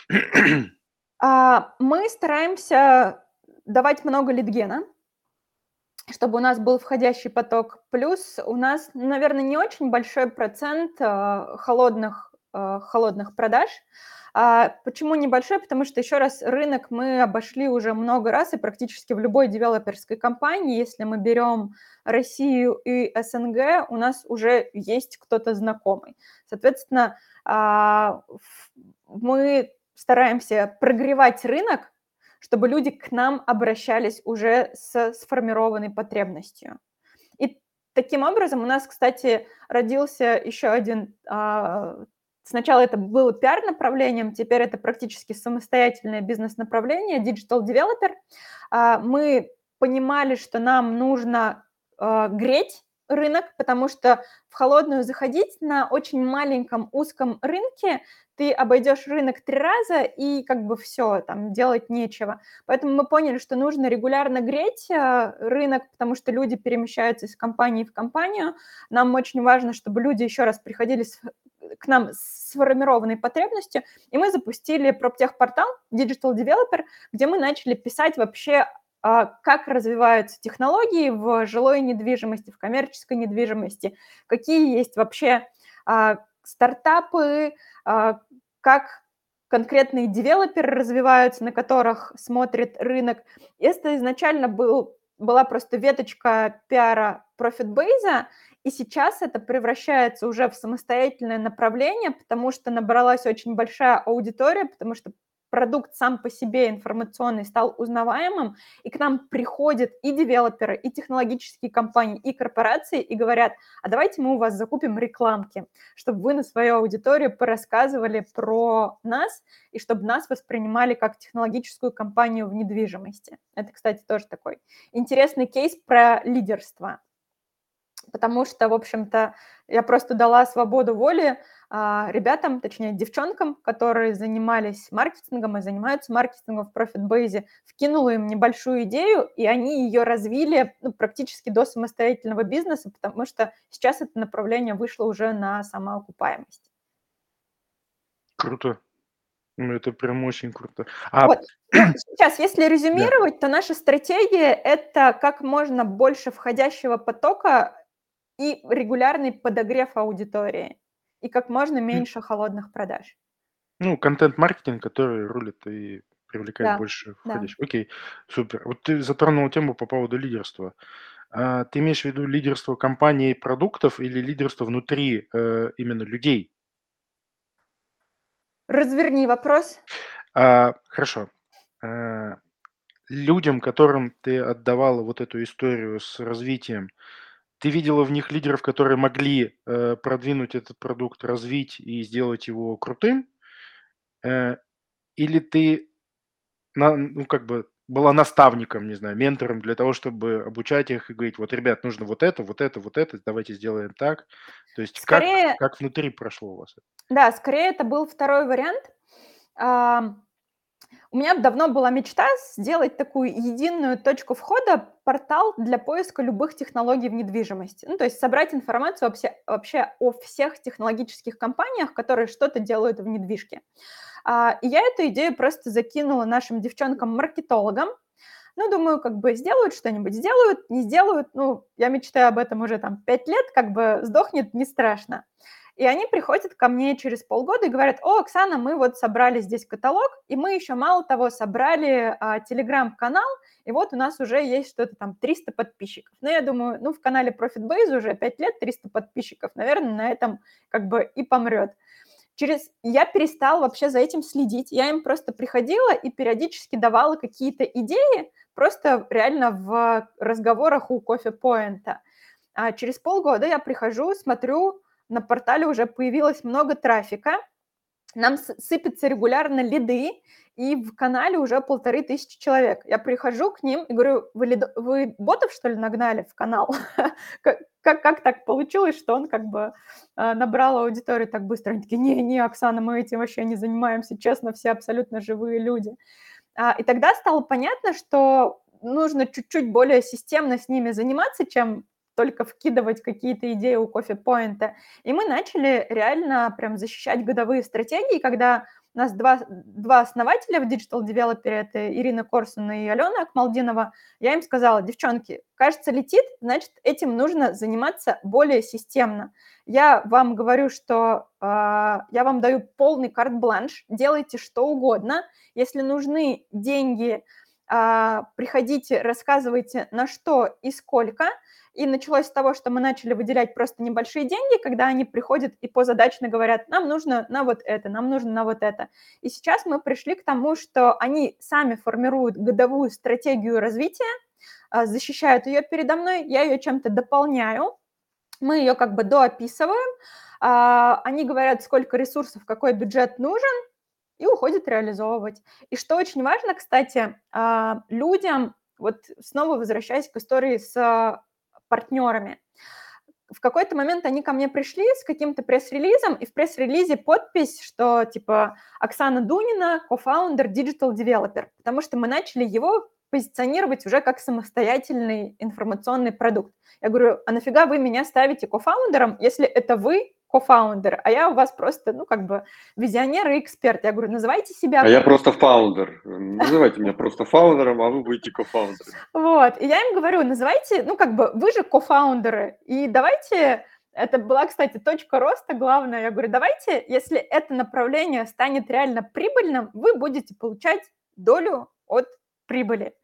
А, мы стараемся давать много лидгена, чтобы у нас был входящий поток. Плюс у нас, наверное, не очень большой процент а, холодных, холодных продаж. А почему небольшой? Потому что, еще раз, рынок мы обошли уже много раз, и практически в любой девелоперской компании, если мы берем Россию и СНГ, у нас уже есть кто-то знакомый. Соответственно, а, мы стараемся прогревать рынок, чтобы люди к нам обращались уже с сформированной потребностью. И таким образом у нас, кстати, родился еще один а, Сначала это было пиар-направлением, теперь это практически самостоятельное бизнес-направление, digital developer. А, мы понимали, что нам нужно а, греть рынок, потому что в холодную заходить на очень маленьком узком рынке ты обойдешь рынок три раза и как бы все, там делать нечего. Поэтому мы поняли, что нужно регулярно греть э, рынок, потому что люди перемещаются из компании в компанию. Нам очень важно, чтобы люди еще раз приходили с, к нам с сформированной потребностью, и мы запустили проптехпортал Digital Developer, где мы начали писать вообще а, как развиваются технологии в жилой недвижимости, в коммерческой недвижимости, какие есть вообще а, стартапы, а, как конкретные девелоперы развиваются, на которых смотрит рынок. Это изначально был, была просто веточка пиара ProfitBase, и сейчас это превращается уже в самостоятельное направление, потому что набралась очень большая аудитория, потому что продукт сам по себе информационный стал узнаваемым, и к нам приходят и девелоперы, и технологические компании, и корпорации, и говорят, а давайте мы у вас закупим рекламки, чтобы вы на свою аудиторию порассказывали про нас, и чтобы нас воспринимали как технологическую компанию в недвижимости. Это, кстати, тоже такой интересный кейс про лидерство потому что, в общем-то, я просто дала свободу воли а, ребятам, точнее, девчонкам, которые занимались маркетингом и занимаются маркетингом в ProfitBase, вкинула им небольшую идею, и они ее развили ну, практически до самостоятельного бизнеса, потому что сейчас это направление вышло уже на самоокупаемость. Круто. Ну, это прям очень круто. А... Вот. Ну, сейчас, если резюмировать, да. то наша стратегия – это как можно больше входящего потока и регулярный подогрев аудитории, и как можно меньше холодных продаж. Ну, контент-маркетинг, который рулит и привлекает Да, больше да. Окей, супер. Вот ты затронула тему по поводу лидерства. А, ты имеешь в виду лидерство компании продуктов или лидерство внутри э, именно людей? Разверни вопрос. А, хорошо. А, людям, которым ты отдавала вот эту историю с развитием, ты видела в них лидеров, которые могли э, продвинуть этот продукт, развить и сделать его крутым? Э, или ты, на, ну, как бы была наставником, не знаю, ментором для того, чтобы обучать их и говорить, вот, ребят, нужно вот это, вот это, вот это, давайте сделаем так. То есть скорее, как, как внутри прошло у вас? Да, скорее это был второй вариант. У меня давно была мечта сделать такую единую точку входа, портал для поиска любых технологий в недвижимости. Ну, то есть собрать информацию вообще, вообще о всех технологических компаниях, которые что-то делают в недвижке. А, и я эту идею просто закинула нашим девчонкам-маркетологам. Ну, думаю, как бы сделают что-нибудь, сделают, не сделают. Ну, я мечтаю об этом уже там пять лет, как бы сдохнет, не страшно. И они приходят ко мне через полгода и говорят, о, Оксана, мы вот собрали здесь каталог, и мы еще мало того собрали а, телеграм-канал, и вот у нас уже есть что-то там 300 подписчиков. Ну, я думаю, ну, в канале ProfitBase уже 5 лет 300 подписчиков, наверное, на этом как бы и помрет. Через... Я перестала вообще за этим следить, я им просто приходила и периодически давала какие-то идеи, просто реально в разговорах у кофе-поинта. А через полгода я прихожу, смотрю, на портале уже появилось много трафика, нам сыпятся регулярно лиды, и в канале уже полторы тысячи человек. Я прихожу к ним и говорю, вы, лид... вы ботов, что ли, нагнали в канал? как, как, как так получилось, что он как бы э, набрал аудиторию так быстро? Они такие, не-не, Оксана, мы этим вообще не занимаемся, честно, все абсолютно живые люди. А, и тогда стало понятно, что нужно чуть-чуть более системно с ними заниматься, чем только вкидывать какие-то идеи у кофе-поинта. И мы начали реально прям защищать годовые стратегии, когда у нас два, два основателя в Digital Developer, это Ирина Корсун и Алена Акмалдинова. Я им сказала, девчонки, кажется, летит, значит, этим нужно заниматься более системно. Я вам говорю, что э, я вам даю полный карт-бланш, делайте что угодно. Если нужны деньги, приходите, рассказывайте, на что и сколько – и началось с того, что мы начали выделять просто небольшие деньги, когда они приходят и позадачно говорят, нам нужно на вот это, нам нужно на вот это. И сейчас мы пришли к тому, что они сами формируют годовую стратегию развития, а, защищают ее передо мной, я ее чем-то дополняю, мы ее как бы доописываем, а, они говорят, сколько ресурсов, какой бюджет нужен, и уходят реализовывать. И что очень важно, кстати, а, людям, вот снова возвращаясь к истории с партнерами. В какой-то момент они ко мне пришли с каким-то пресс-релизом, и в пресс-релизе подпись, что типа Оксана Дунина, кофаундер, digital developer, потому что мы начали его позиционировать уже как самостоятельный информационный продукт. Я говорю, а нафига вы меня ставите co-founder ом, если это вы co-founder, а я у вас просто, ну, как бы визионер и эксперт. Я говорю, называйте себя... А я просто фаундер. Называйте меня просто founder ом, а вы будете co-founder ом. Вот, и я им говорю, называйте, ну, как бы, вы же co-founder ы, и давайте... Это была, кстати, точка роста главная. Я говорю, давайте, если это направление станет реально прибыльным, вы будете получать долю от прибыли.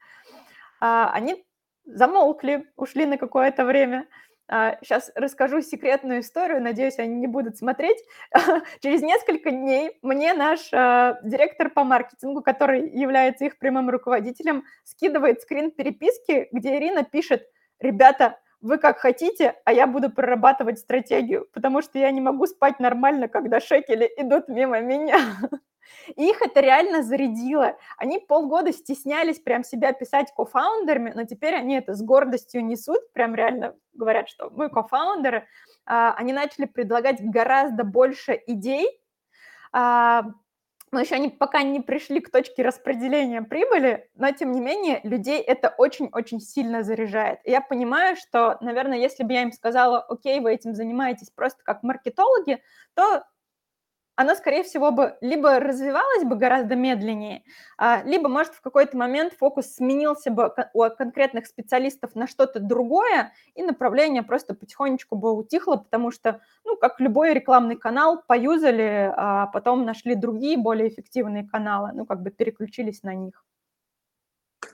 А, они замолкли, ушли на какое-то время. Сейчас а, расскажу секретную историю, надеюсь, они не будут смотреть. Через несколько дней мне наш а, директор по маркетингу, который является их прямым руководителем, скидывает скрин переписки, где Ирина пишет, ребята, вы как хотите, а я буду прорабатывать стратегию, потому что я не могу спать нормально, когда шекели идут мимо меня. И их это реально зарядило. Они полгода стеснялись прям себя писать кофаундерами, но теперь они это с гордостью несут, прям реально говорят, что мы кофаундеры. А, они начали предлагать гораздо больше идей, а, но еще они пока не пришли к точке распределения прибыли, но тем не менее людей это очень-очень сильно заряжает. И я понимаю, что, наверное, если бы я им сказала, окей, вы этим занимаетесь просто как маркетологи, то оно, скорее всего, бы либо развивалось бы гораздо медленнее, а, либо, может, в какой-то момент фокус сменился бы у конкретных специалистов на что-то другое, и направление просто потихонечку бы утихло, потому что, ну, как любой рекламный канал, поюзали, а потом нашли другие, более эффективные каналы, ну, как бы переключились на них.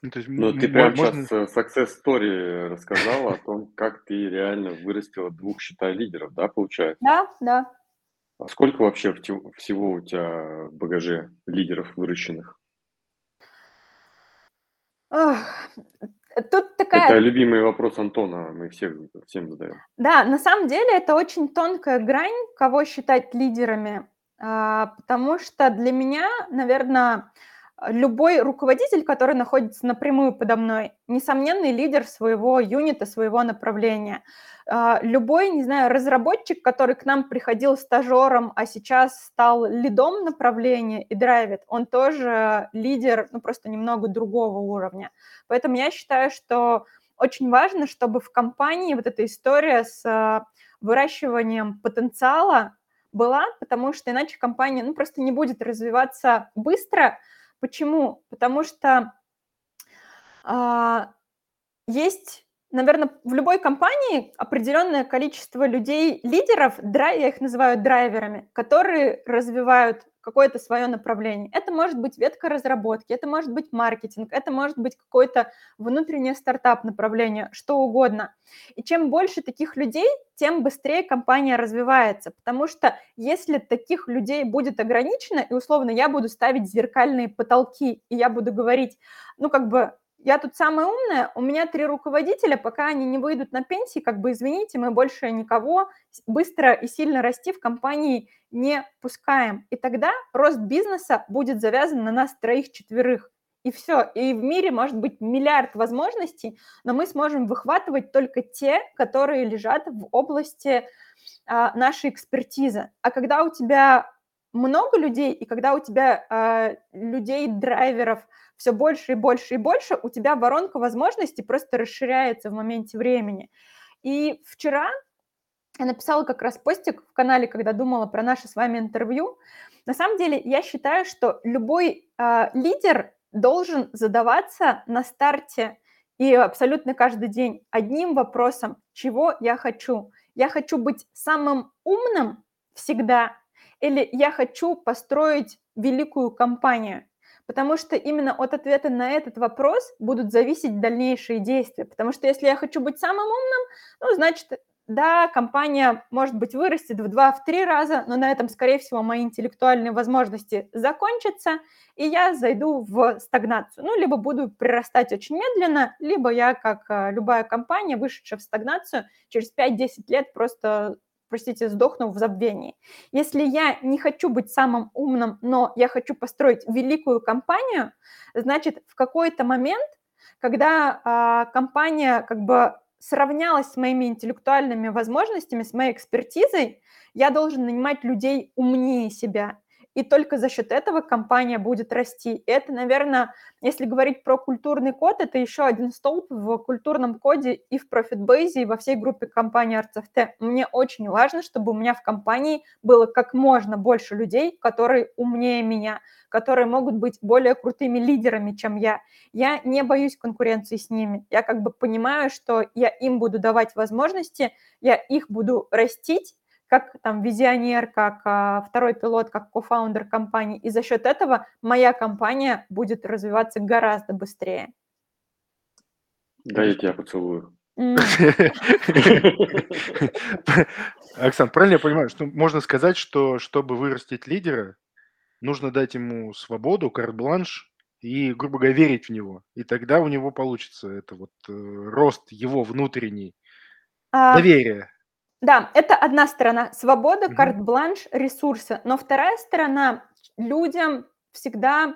Ну, то есть, ну ты прям можно... сейчас success story рассказала о том, как ты реально вырастила двух, считай, лидеров, да, получается? Да, да. А сколько вообще всего у тебя в багаже лидеров выращенных? Ох, тут такая... Это любимый вопрос Антона, мы всех, всем задаем. Да, на самом деле это очень тонкая грань, кого считать лидерами, а, потому что для меня, наверное, любой руководитель, который находится напрямую подо мной, несомненный лидер своего юнита, своего направления. А, любой, не знаю, разработчик, который к нам приходил стажером, а сейчас стал лидом направления и драйвит, он тоже лидер, ну просто немного другого уровня. Поэтому я считаю, что очень важно, чтобы в компании вот эта история с а, выращиванием потенциала была, потому что иначе компания ну, просто не будет развиваться быстро, Почему? Потому что а, есть, наверное, в любой компании определенное количество людей, лидеров, я их называю драйверами, которые развивают какое-то свое направление. Это может быть ветка разработки, это может быть маркетинг, это может быть какое-то внутреннее стартап направление, что угодно. И чем больше таких людей, тем быстрее компания развивается, потому что если таких людей будет ограничено, и условно я буду ставить зеркальные потолки, и я буду говорить, ну как бы я тут самая умная, у меня три руководителя, пока они не выйдут на пенсии, как бы извините, мы больше никого быстро и сильно расти в компании не пускаем. И тогда рост бизнеса будет завязан на нас троих-четверых. И все. И в мире может быть миллиард возможностей, но мы сможем выхватывать только те, которые лежат в области а, нашей экспертизы. А когда у тебя много людей, и когда у тебя а, людей-драйверов – все больше и больше и больше, у тебя воронка возможностей просто расширяется в моменте времени. И вчера я написала как раз постик в канале, когда думала про наше с вами интервью. На самом деле я считаю, что любой э, лидер должен задаваться на старте и абсолютно каждый день одним вопросом, чего я хочу. Я хочу быть самым умным всегда, или я хочу построить великую компанию потому что именно от ответа на этот вопрос будут зависеть дальнейшие действия. Потому что если я хочу быть самым умным, ну, значит, да, компания, может быть, вырастет в два, в три раза, но на этом, скорее всего, мои интеллектуальные возможности закончатся, и я зайду в стагнацию. Ну, либо буду прирастать очень медленно, либо я, как э, любая компания, вышедшая в стагнацию, через 5-10 лет просто простите, сдохну в забвении. Если я не хочу быть самым умным, но я хочу построить великую компанию, значит, в какой-то момент, когда а, компания как бы сравнялась с моими интеллектуальными возможностями, с моей экспертизой, я должен нанимать людей умнее себя и только за счет этого компания будет расти. это, наверное, если говорить про культурный код, это еще один столб в культурном коде и в ProfitBase, и во всей группе компании ArtsFT. Мне очень важно, чтобы у меня в компании было как можно больше людей, которые умнее меня, которые могут быть более крутыми лидерами, чем я. Я не боюсь конкуренции с ними. Я как бы понимаю, что я им буду давать возможности, я их буду растить, как там визионер, как а, второй пилот, как кофаундер компании. И за счет этого моя компания будет развиваться гораздо быстрее. Да, я тебя поцелую. Оксан, правильно я понимаю, что можно сказать, что чтобы вырастить лидера, нужно дать ему свободу, карт-бланш и, грубо говоря, верить в него. И тогда у него получится это вот э, рост его внутренний, а, доверие. Да, это одна сторона. Свобода, карт-бланш, ресурсы. Но вторая сторона, людям всегда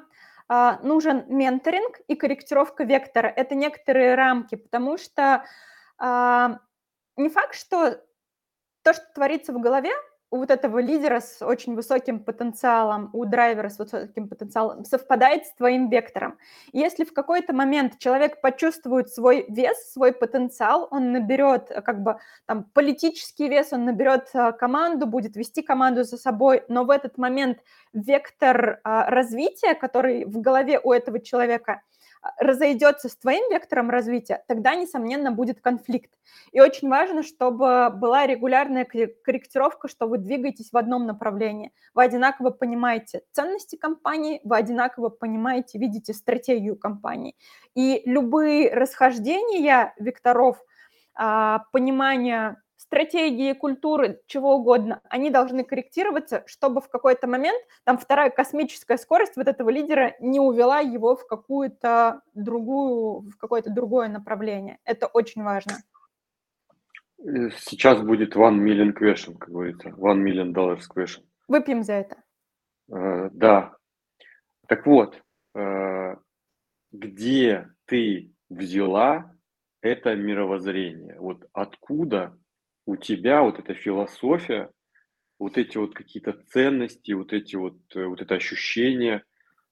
а, нужен менторинг и корректировка вектора. Это некоторые рамки, потому что а, не факт, что то, что творится в голове, у вот этого лидера с очень высоким потенциалом, у драйвера с высоким потенциалом совпадает с твоим вектором. Если в какой-то момент человек почувствует свой вес, свой потенциал, он наберет э, как бы там политический вес, он наберет э, команду, будет вести команду за собой, но в этот момент вектор а, развития, который в голове у этого человека, разойдется с твоим вектором развития, тогда, несомненно, будет конфликт. И очень важно, чтобы была регулярная корректировка, что вы двигаетесь в одном направлении. Вы одинаково понимаете ценности компании, вы одинаково понимаете, видите стратегию компании. И любые расхождения векторов, а, понимания стратегии, культуры, чего угодно, они должны корректироваться, чтобы в какой-то момент там вторая космическая скорость вот этого лидера не увела его в какую-то другую, в какое-то другое направление. Это очень важно. Э, сейчас будет one million question, как говорится, one million dollars question. Выпьем за это. Uh, да. Так вот, uh, где ты взяла это мировоззрение? Вот откуда у тебя вот эта философия, вот эти вот какие-то ценности, вот эти вот, э, вот это ощущение,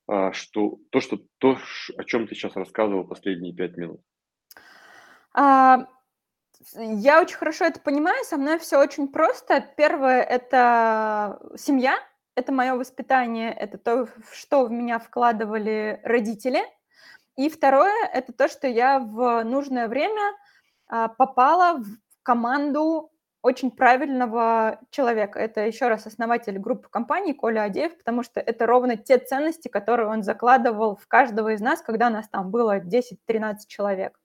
а, что то, что то, о чем ты сейчас рассказывал последние пять минут? А, я очень хорошо это понимаю, со мной все очень просто. Первое – это семья, это мое воспитание, это то, что в меня вкладывали родители. И второе – это то, что я в нужное время а, попала в команду очень правильного человека. Это еще раз основатель группы компаний Коля Адеев, потому что это ровно те ценности, которые он закладывал в каждого из нас, когда нас там было 10-13 человек.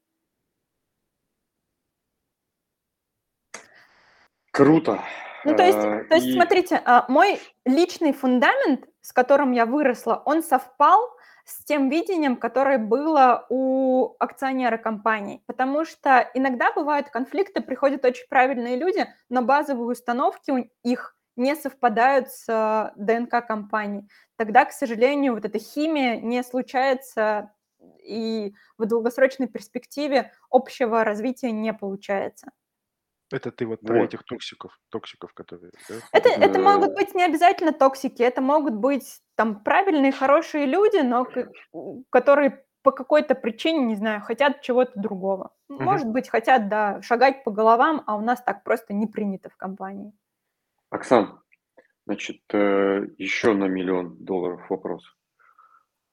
Круто. Ну, то есть, а, то есть, и... смотрите, а, мой личный фундамент, с которым я выросла, он совпал с тем видением, которое было у акционера компании. Потому что иногда бывают конфликты, приходят очень правильные люди, но базовые установки у их не совпадают с э, ДНК компании. Тогда, к сожалению, вот эта химия не случается, и в долгосрочной перспективе общего развития не получается. Это ты вот про этих токсиков, токсиков, которые, да? Это, это могут быть не обязательно токсики, это могут быть там правильные, хорошие люди, но которые по какой-то причине, не знаю, хотят чего-то другого. Может быть, хотят, да, шагать по головам, а у нас так просто не принято в компании. Оксан, значит, э, еще на миллион долларов вопрос.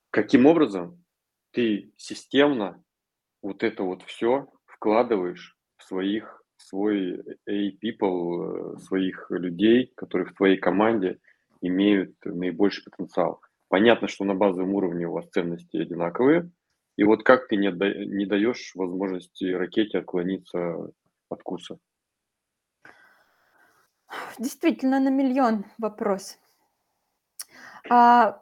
Каким образом ты системно вот это вот все вкладываешь в своих свой A-people, э, своих людей, которые в твоей команде имеют наибольший потенциал. Понятно, что на базовом уровне у вас ценности одинаковые, и вот как ты не, да, не даешь возможности ракете отклониться от курса? Действительно, на миллион вопрос. А,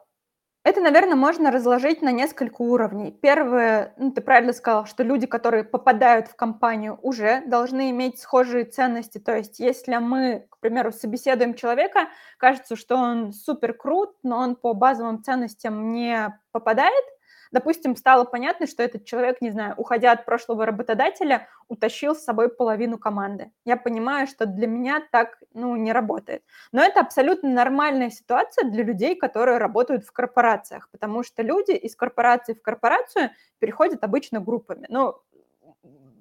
это, наверное, можно разложить на несколько уровней. Первое, ну, ты правильно сказал, что люди, которые попадают в компанию, уже должны иметь схожие ценности. То есть, если мы, к примеру, собеседуем человека, кажется, что он супер крут, но он по базовым ценностям не попадает – допустим, стало понятно, что этот человек, не знаю, уходя от прошлого работодателя, утащил с собой половину команды. Я понимаю, что для меня так, ну, не работает. Но это абсолютно нормальная ситуация для людей, которые работают в корпорациях, потому что люди из корпорации в корпорацию переходят обычно группами. Ну,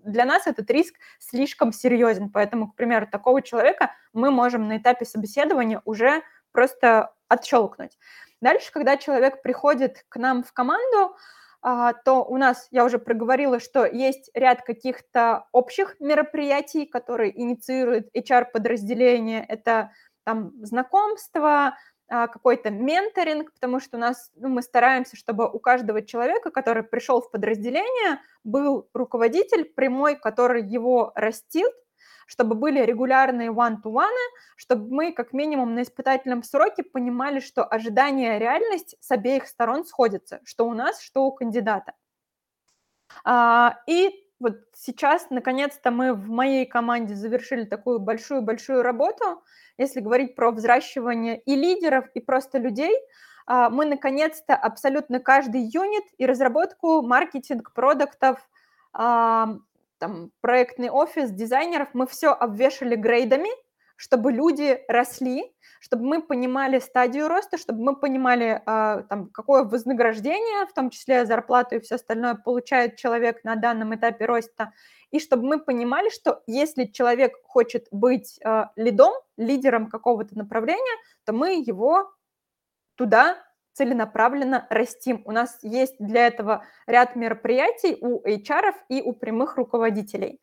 для нас этот риск слишком серьезен, поэтому, к примеру, такого человека мы можем на этапе собеседования уже просто отщелкнуть. Дальше, когда человек приходит к нам в команду, а, то у нас, я уже проговорила, что есть ряд каких-то общих мероприятий, которые инициирует HR-подразделение. Это там знакомство, а, какой-то менторинг, потому что у нас, ну, мы стараемся, чтобы у каждого человека, который пришел в подразделение, был руководитель прямой, который его растит, чтобы были регулярные one-to-one, чтобы мы как минимум на испытательном сроке понимали, что ожидания и реальность с обеих сторон сходятся, что у нас, что у кандидата. А, и вот сейчас, наконец-то, мы в моей команде завершили такую большую-большую работу. Если говорить про взращивание и лидеров, и просто людей, а, мы, наконец-то, абсолютно каждый юнит и разработку маркетинг продуктов там, проектный офис дизайнеров, мы все обвешали грейдами, чтобы люди росли, чтобы мы понимали стадию роста, чтобы мы понимали, э, там, какое вознаграждение, в том числе зарплату и все остальное, получает человек на данном этапе роста, и чтобы мы понимали, что если человек хочет быть э, лидом, лидером какого-то направления, то мы его туда целенаправленно растим. У нас есть для этого ряд мероприятий у HR и у прямых руководителей.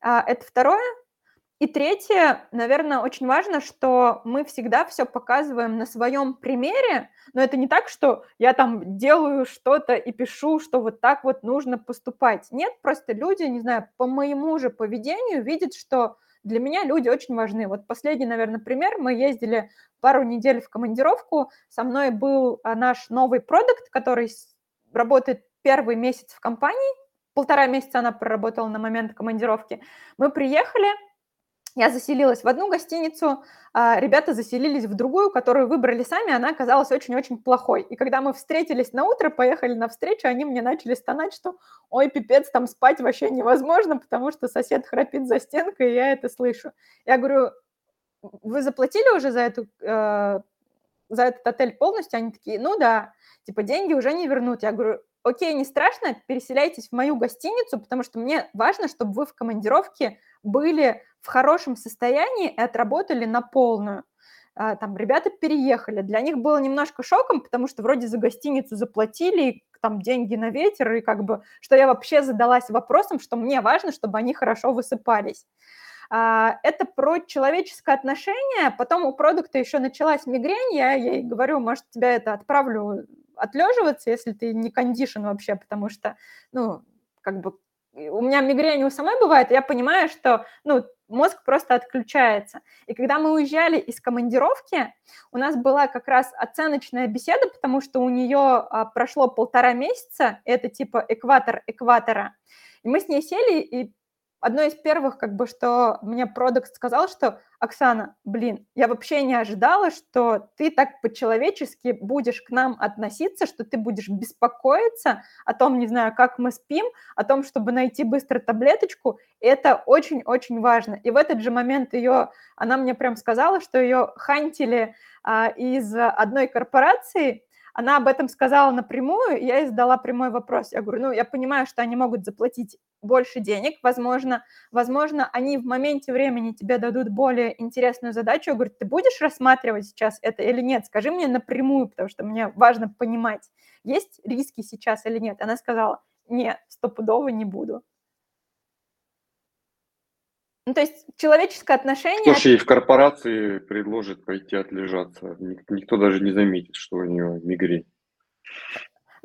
А, это второе. И третье, наверное, очень важно, что мы всегда все показываем на своем примере, но это не так, что я там делаю что-то и пишу, что вот так вот нужно поступать. Нет, просто люди, не знаю, по моему же поведению видят, что для меня люди очень важны. Вот последний, наверное, пример. Мы ездили пару недель в командировку. Со мной был а, наш новый продукт, который работает первый месяц в компании. Полтора месяца она проработала на момент командировки. Мы приехали, я заселилась в одну гостиницу, а ребята заселились в другую, которую выбрали сами, она оказалась очень-очень плохой. И когда мы встретились на утро, поехали на встречу, они мне начали стонать, что ой, пипец, там спать вообще невозможно, потому что сосед храпит за стенкой, и я это слышу. Я говорю, вы заплатили уже за, эту, э, за этот отель полностью? Они такие, ну да, типа деньги уже не вернут. Я говорю, окей, не страшно, переселяйтесь в мою гостиницу, потому что мне важно, чтобы вы в командировке были в хорошем состоянии и отработали на полную. А, там ребята переехали. Для них было немножко шоком, потому что вроде за гостиницу заплатили, там деньги на ветер, и как бы, что я вообще задалась вопросом, что мне важно, чтобы они хорошо высыпались. А, это про человеческое отношение. Потом у продукта еще началась мигрень. Я ей говорю, может, тебя это отправлю отлеживаться, если ты не кондишн вообще, потому что, ну, как бы у меня мигрень у самой бывает, я понимаю, что, ну, мозг просто отключается. И когда мы уезжали из командировки, у нас была как раз оценочная беседа, потому что у нее а, прошло полтора месяца, это типа экватор экватора. И мы с ней сели и одно из первых, как бы, что мне продукт сказал, что Оксана, блин, я вообще не ожидала, что ты так по-человечески будешь к нам относиться, что ты будешь беспокоиться о том, не знаю, как мы спим, о том, чтобы найти быстро таблеточку. Это очень-очень важно. И в этот же момент ее, она мне прям сказала, что ее хантили а, из одной корпорации, она об этом сказала напрямую, я ей задала прямой вопрос. Я говорю, ну, я понимаю, что они могут заплатить больше денег, возможно, возможно, они в моменте времени тебе дадут более интересную задачу. Я говорю, ты будешь рассматривать сейчас это или нет? Скажи мне напрямую, потому что мне важно понимать, есть риски сейчас или нет. Она сказала, нет, стопудово не буду. Ну, то есть человеческое отношение... Слушай, в корпорации предложит пойти отлежаться. Никто даже не заметит, что у нее мигрень.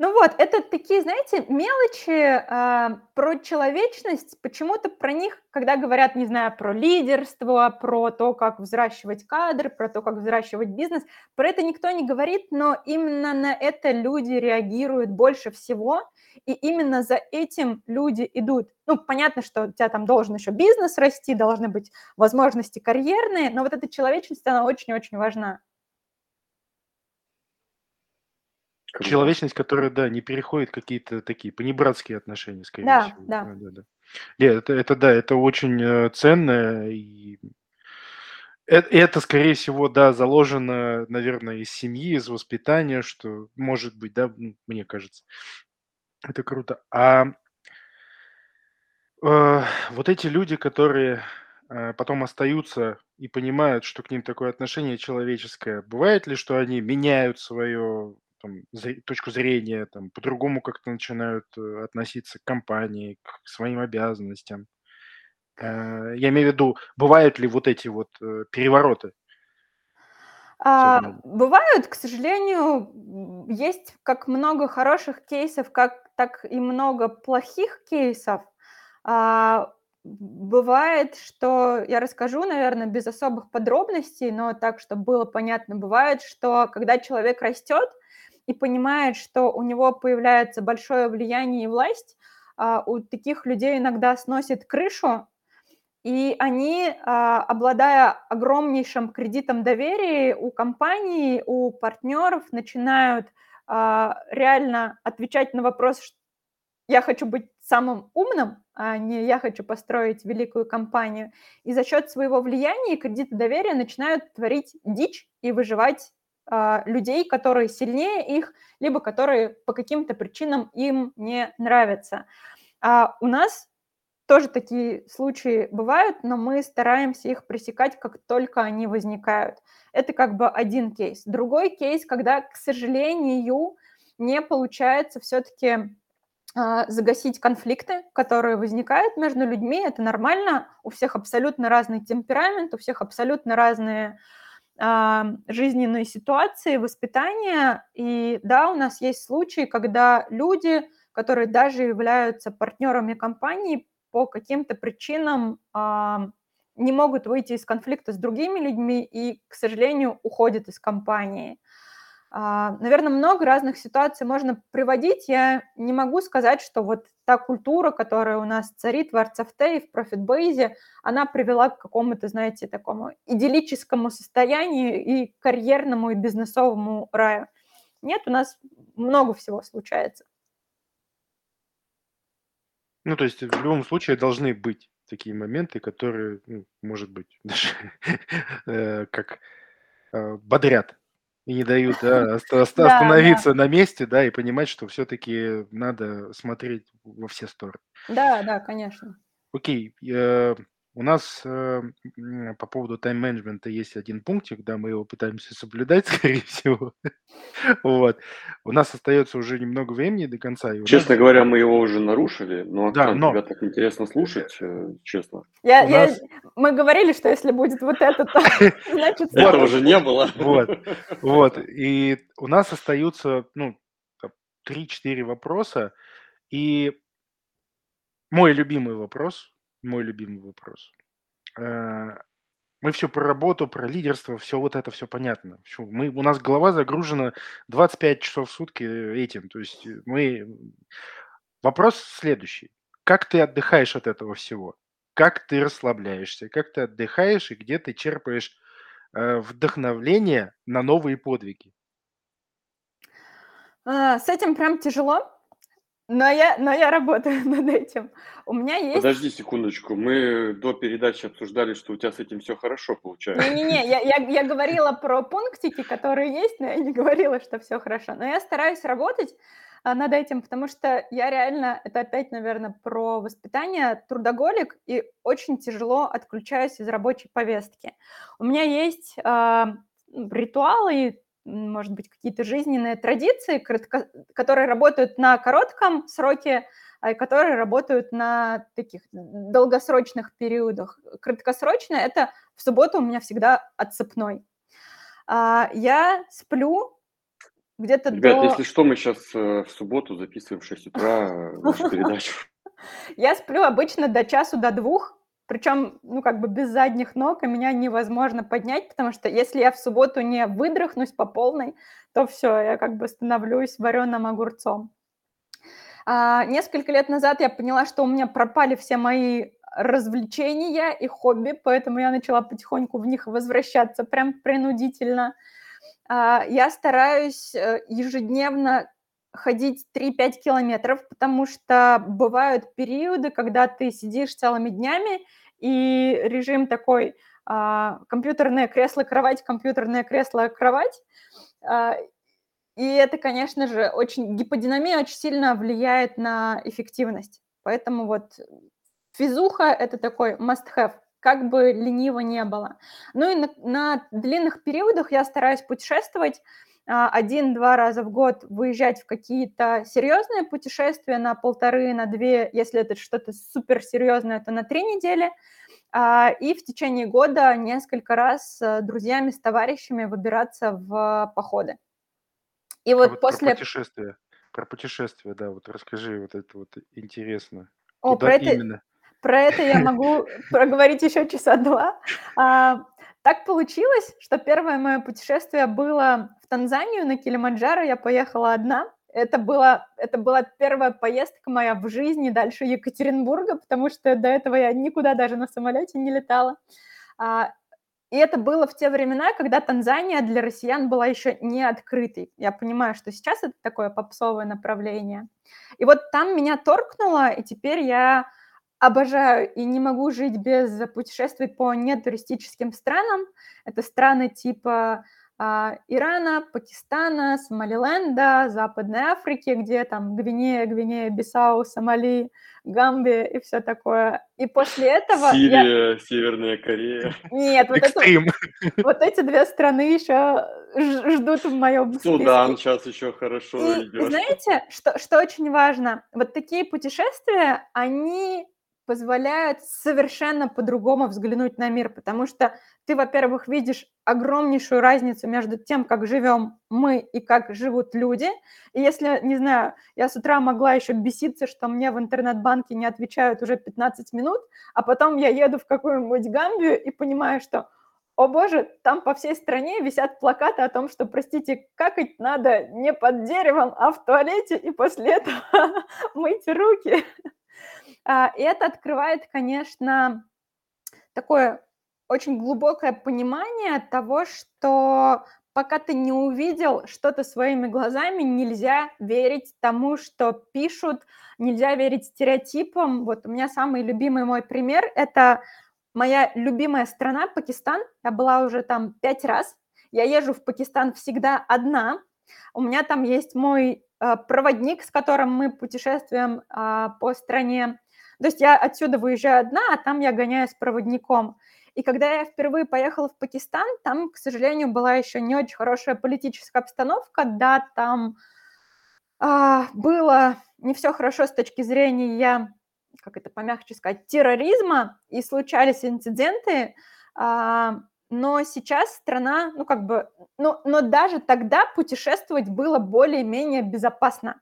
Ну вот, это такие, знаете, мелочи э, про человечность. Почему-то про них, когда говорят, не знаю, про лидерство, про то, как взращивать кадры, про то, как взращивать бизнес, про это никто не говорит, но именно на это люди реагируют больше всего, и именно за этим люди идут. Ну, понятно, что у тебя там должен еще бизнес расти, должны быть возможности карьерные, но вот эта человечность, она очень-очень важна. Человечность, которая, да, не переходит какие-то такие понебратские отношения, скорее Да, всего. да. Да, да, да. Нет, это, это да, это очень э, ценно, и это, это, скорее всего, да, заложено, наверное, из семьи, из воспитания, что может быть, да, мне кажется. Это круто. А э, вот эти люди, которые э, потом остаются и понимают, что к ним такое отношение человеческое, бывает ли, что они меняют свое там, точку зрения, там, по-другому как-то начинают э, относиться к компании, к своим обязанностям. Э, я имею в виду, бывают ли вот эти вот э, перевороты? А, бывают, к сожалению, есть как много хороших кейсов, как так и много плохих кейсов. А, бывает, что я расскажу, наверное, без особых подробностей, но так, чтобы было понятно, бывает, что когда человек растет, и понимает, что у него появляется большое влияние и власть, а, у таких людей иногда сносит крышу, и они, а, обладая огромнейшим кредитом доверия у компании, у партнеров, начинают а, реально отвечать на вопрос, я хочу быть самым умным, а не я хочу построить великую компанию. И за счет своего влияния и кредита доверия начинают творить дичь и выживать людей, которые сильнее их, либо которые по каким-то причинам им не нравятся. А у нас тоже такие случаи бывают, но мы стараемся их пресекать, как только они возникают. Это как бы один кейс. Другой кейс, когда, к сожалению, не получается все-таки а, загасить конфликты, которые возникают между людьми. Это нормально. У всех абсолютно разный темперамент, у всех абсолютно разные а, жизненные ситуации, воспитания. И да, у нас есть случаи, когда люди, которые даже являются партнерами компании, по каким-то причинам а, не могут выйти из конфликта с другими людьми и, к сожалению, уходят из компании. А, Наверное, много разных ситуаций можно приводить. Я не могу сказать, что вот та культура, которая у нас царит в ArtsFT и в ProfitBase, она привела к какому-то, знаете, такому идиллическому состоянию и карьерному и бизнесовому раю. Нет, у нас много всего случается. Ну, то есть в любом случае должны быть такие моменты, которые, ну, может быть, даже э, как э, бодрят и не дают да, остановиться на месте, да, и понимать, что все-таки надо смотреть во все стороны. Да, да, конечно. Окей, э, у нас э, по поводу тайм-менеджмента есть один пунктик, да, мы его пытаемся соблюдать, скорее всего. Вот. У нас остается уже немного времени до конца. Честно нас... говоря, мы его уже нарушили, но, да, но... тебя так интересно слушать, э, честно. Я, я... Нас... Мы говорили, что если будет вот это, то значит... Этого уже не было. Вот, вот. И у нас остаются, ну, 3-4 вопроса. И мой любимый вопрос, мой любимый вопрос. Э, мы все про работу, про лидерство, все вот это все понятно. Мы, у нас голова загружена 25 часов в сутки этим. То есть мы... Вопрос следующий. Как ты отдыхаешь от этого всего? Как ты расслабляешься? Как ты отдыхаешь и где ты черпаешь э, вдохновление на новые подвиги? А, с этим прям тяжело, но я, но я работаю над этим. У меня есть... Подожди секундочку, мы до передачи обсуждали, что у тебя с этим все хорошо получается. Не-не-не, я, я, я говорила про пунктики, которые есть, но я не говорила, что все хорошо. Но я стараюсь работать а, над этим, потому что я реально, это опять, наверное, про воспитание, трудоголик, и очень тяжело отключаюсь из рабочей повестки. У меня есть э, ритуалы, может быть, какие-то жизненные традиции, которые работают на коротком сроке, а которые работают на таких долгосрочных периодах. Краткосрочно – это в субботу у меня всегда отцепной. А, я сплю где-то Ребят, до... если что, мы сейчас э, в субботу записываем в 6 утра нашу передачу. Я сплю обычно до часу, до двух, причем, ну, как бы без задних ног, и меня невозможно поднять, потому что если я в субботу не выдрахнусь по полной, то все, я как бы становлюсь вареным огурцом. А, несколько лет назад я поняла, что у меня пропали все мои развлечения и хобби, поэтому я начала потихоньку в них возвращаться прям принудительно. А, я стараюсь э, ежедневно ходить 3-5 километров, потому что бывают периоды, когда ты сидишь целыми днями, и режим такой а, компьютерное кресло, кровать, компьютерное кресло, кровать. А, и это, конечно же, очень гиподинамия очень сильно влияет на эффективность. Поэтому вот физуха – это такой must-have, как бы лениво не было. Ну и на, на длинных периодах я стараюсь путешествовать, один-два раза в год выезжать в какие-то серьезные путешествия на полторы, на две, если это что-то суперсерьезное, то на три недели. А, и в течение года несколько раз с друзьями, с товарищами выбираться в походы. И вот, а вот после... Про путешествия, про путешествия, да, вот расскажи, вот это вот интересно. О, Куда про именно? это, про это я могу проговорить еще часа два. Так получилось, что первое мое путешествие было Танзанию на Килиманджаро. Я поехала одна. Это, было, это была первая поездка моя в жизни дальше Екатеринбурга, потому что до этого я никуда даже на самолете не летала. А, и это было в те времена, когда Танзания для россиян была еще не открытой. Я понимаю, что сейчас это такое попсовое направление. И вот там меня торкнуло, и теперь я обожаю и не могу жить без путешествий по нетуристическим странам. Это страны типа Ирана, Пакистана, Сомалиленда, Западной Африки, где там Гвинея, Гвинея, Бисау, Сомали, Гамбия и все такое. И после этого... Сирия, я... Северная Корея. Нет, вот, это, вот эти две страны еще ждут в моем списке. Судан сейчас еще хорошо и, идет. Знаете, что, что очень важно? Вот такие путешествия, они позволяют совершенно по-другому взглянуть на мир, потому что ты, во-первых, видишь огромнейшую разницу между тем, как живем мы и как живут люди. И если, не знаю, я с утра могла еще беситься, что мне в интернет-банке не отвечают уже 15 минут, а потом я еду в какую-нибудь Гамбию и понимаю, что о боже, там по всей стране висят плакаты о том, что, простите, какать надо не под деревом, а в туалете, и после этого мыть руки. А, это открывает, конечно, такое очень глубокое понимание того, что пока ты не увидел что-то своими глазами, нельзя верить тому, что пишут, нельзя верить стереотипам. Вот у меня самый любимый мой пример – это моя любимая страна Пакистан. Я была уже там пять раз. Я езжу в Пакистан всегда одна. У меня там есть мой э, проводник, с которым мы путешествуем э, по стране. То есть я отсюда выезжаю одна, а там я гоняю с проводником. И когда я впервые поехала в Пакистан, там, к сожалению, была еще не очень хорошая политическая обстановка, да, там а, было не все хорошо с точки зрения, как это помягче сказать, терроризма, и случались инциденты, а, но сейчас страна, ну как бы, но, но даже тогда путешествовать было более-менее безопасно.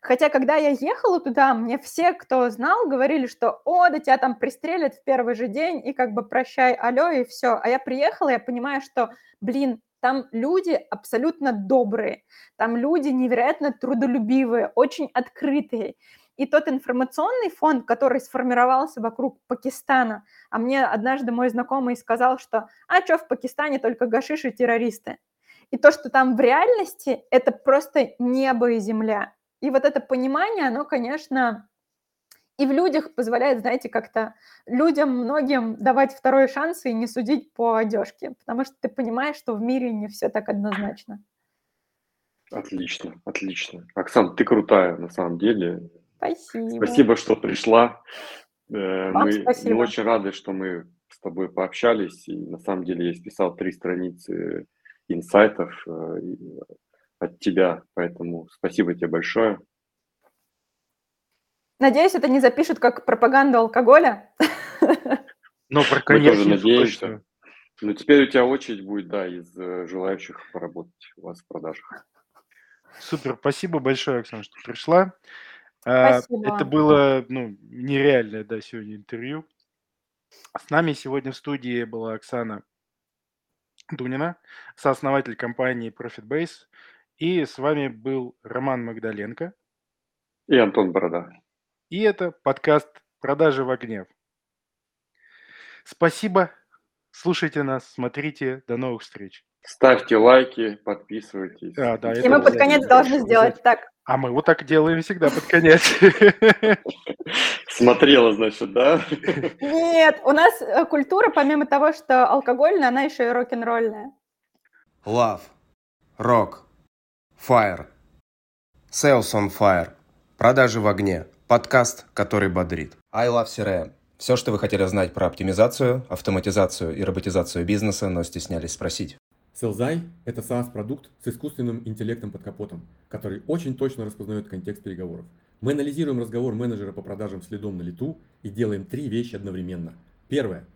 Хотя, когда я ехала туда, мне все, кто знал, говорили, что «О, да тебя там пристрелят в первый же день, и как бы прощай, алло, и все». А я приехала, я понимаю, что, блин, там люди абсолютно добрые, там люди невероятно трудолюбивые, очень открытые. И тот информационный фонд, который сформировался вокруг Пакистана, а мне однажды мой знакомый сказал, что «А что, в Пакистане только гашиши террористы?» И то, что там в реальности, это просто небо и земля. И вот это понимание, оно, конечно, и в людях позволяет, знаете, как-то людям, многим давать второй шанс и не судить по одежке, потому что ты понимаешь, что в мире не все так однозначно. Отлично, отлично. Оксан, ты крутая на самом деле. Спасибо. Спасибо, что пришла. Э, Вам мы, спасибо. мы очень рады, что мы с тобой пообщались. И на самом деле я списал три страницы инсайтов э, от тебя. Поэтому спасибо тебе большое. Надеюсь, это не запишут как пропаганду алкоголя. Ну, про коньяк тоже надеемся. Ну, теперь у тебя очередь будет, да, из э, желающих поработать у вас в продажах. Супер, спасибо большое, Оксана, что пришла. А, спасибо. Это было ну, нереальное да, сегодня интервью. С нами сегодня в студии была Оксана Дунина, сооснователь компании ProfitBase. И с вами был Роман Магдаленко. И Антон Борода. И это подкаст «Продажи в огне». Спасибо. Слушайте нас, смотрите. До новых встреч. Ставьте лайки, подписывайтесь. А, да, и мы под конец должны сделать так. А мы вот так делаем всегда под конец. Смотрела, значит, да? Нет, у нас э, культура, помимо того, что алкогольная, она еще и рок-н-ролльная. Love. Рок. Fire. Sales on Fire. Продажи в огне. Подкаст, который бодрит. I Love CRM. Все, что вы хотели знать про оптимизацию, автоматизацию и роботизацию бизнеса, но стеснялись спросить. Селзай – это SaaS-продукт с искусственным интеллектом под капотом, который очень точно распознает контекст переговоров. Мы анализируем разговор менеджера по продажам следом на лету и делаем три вещи одновременно. Первое –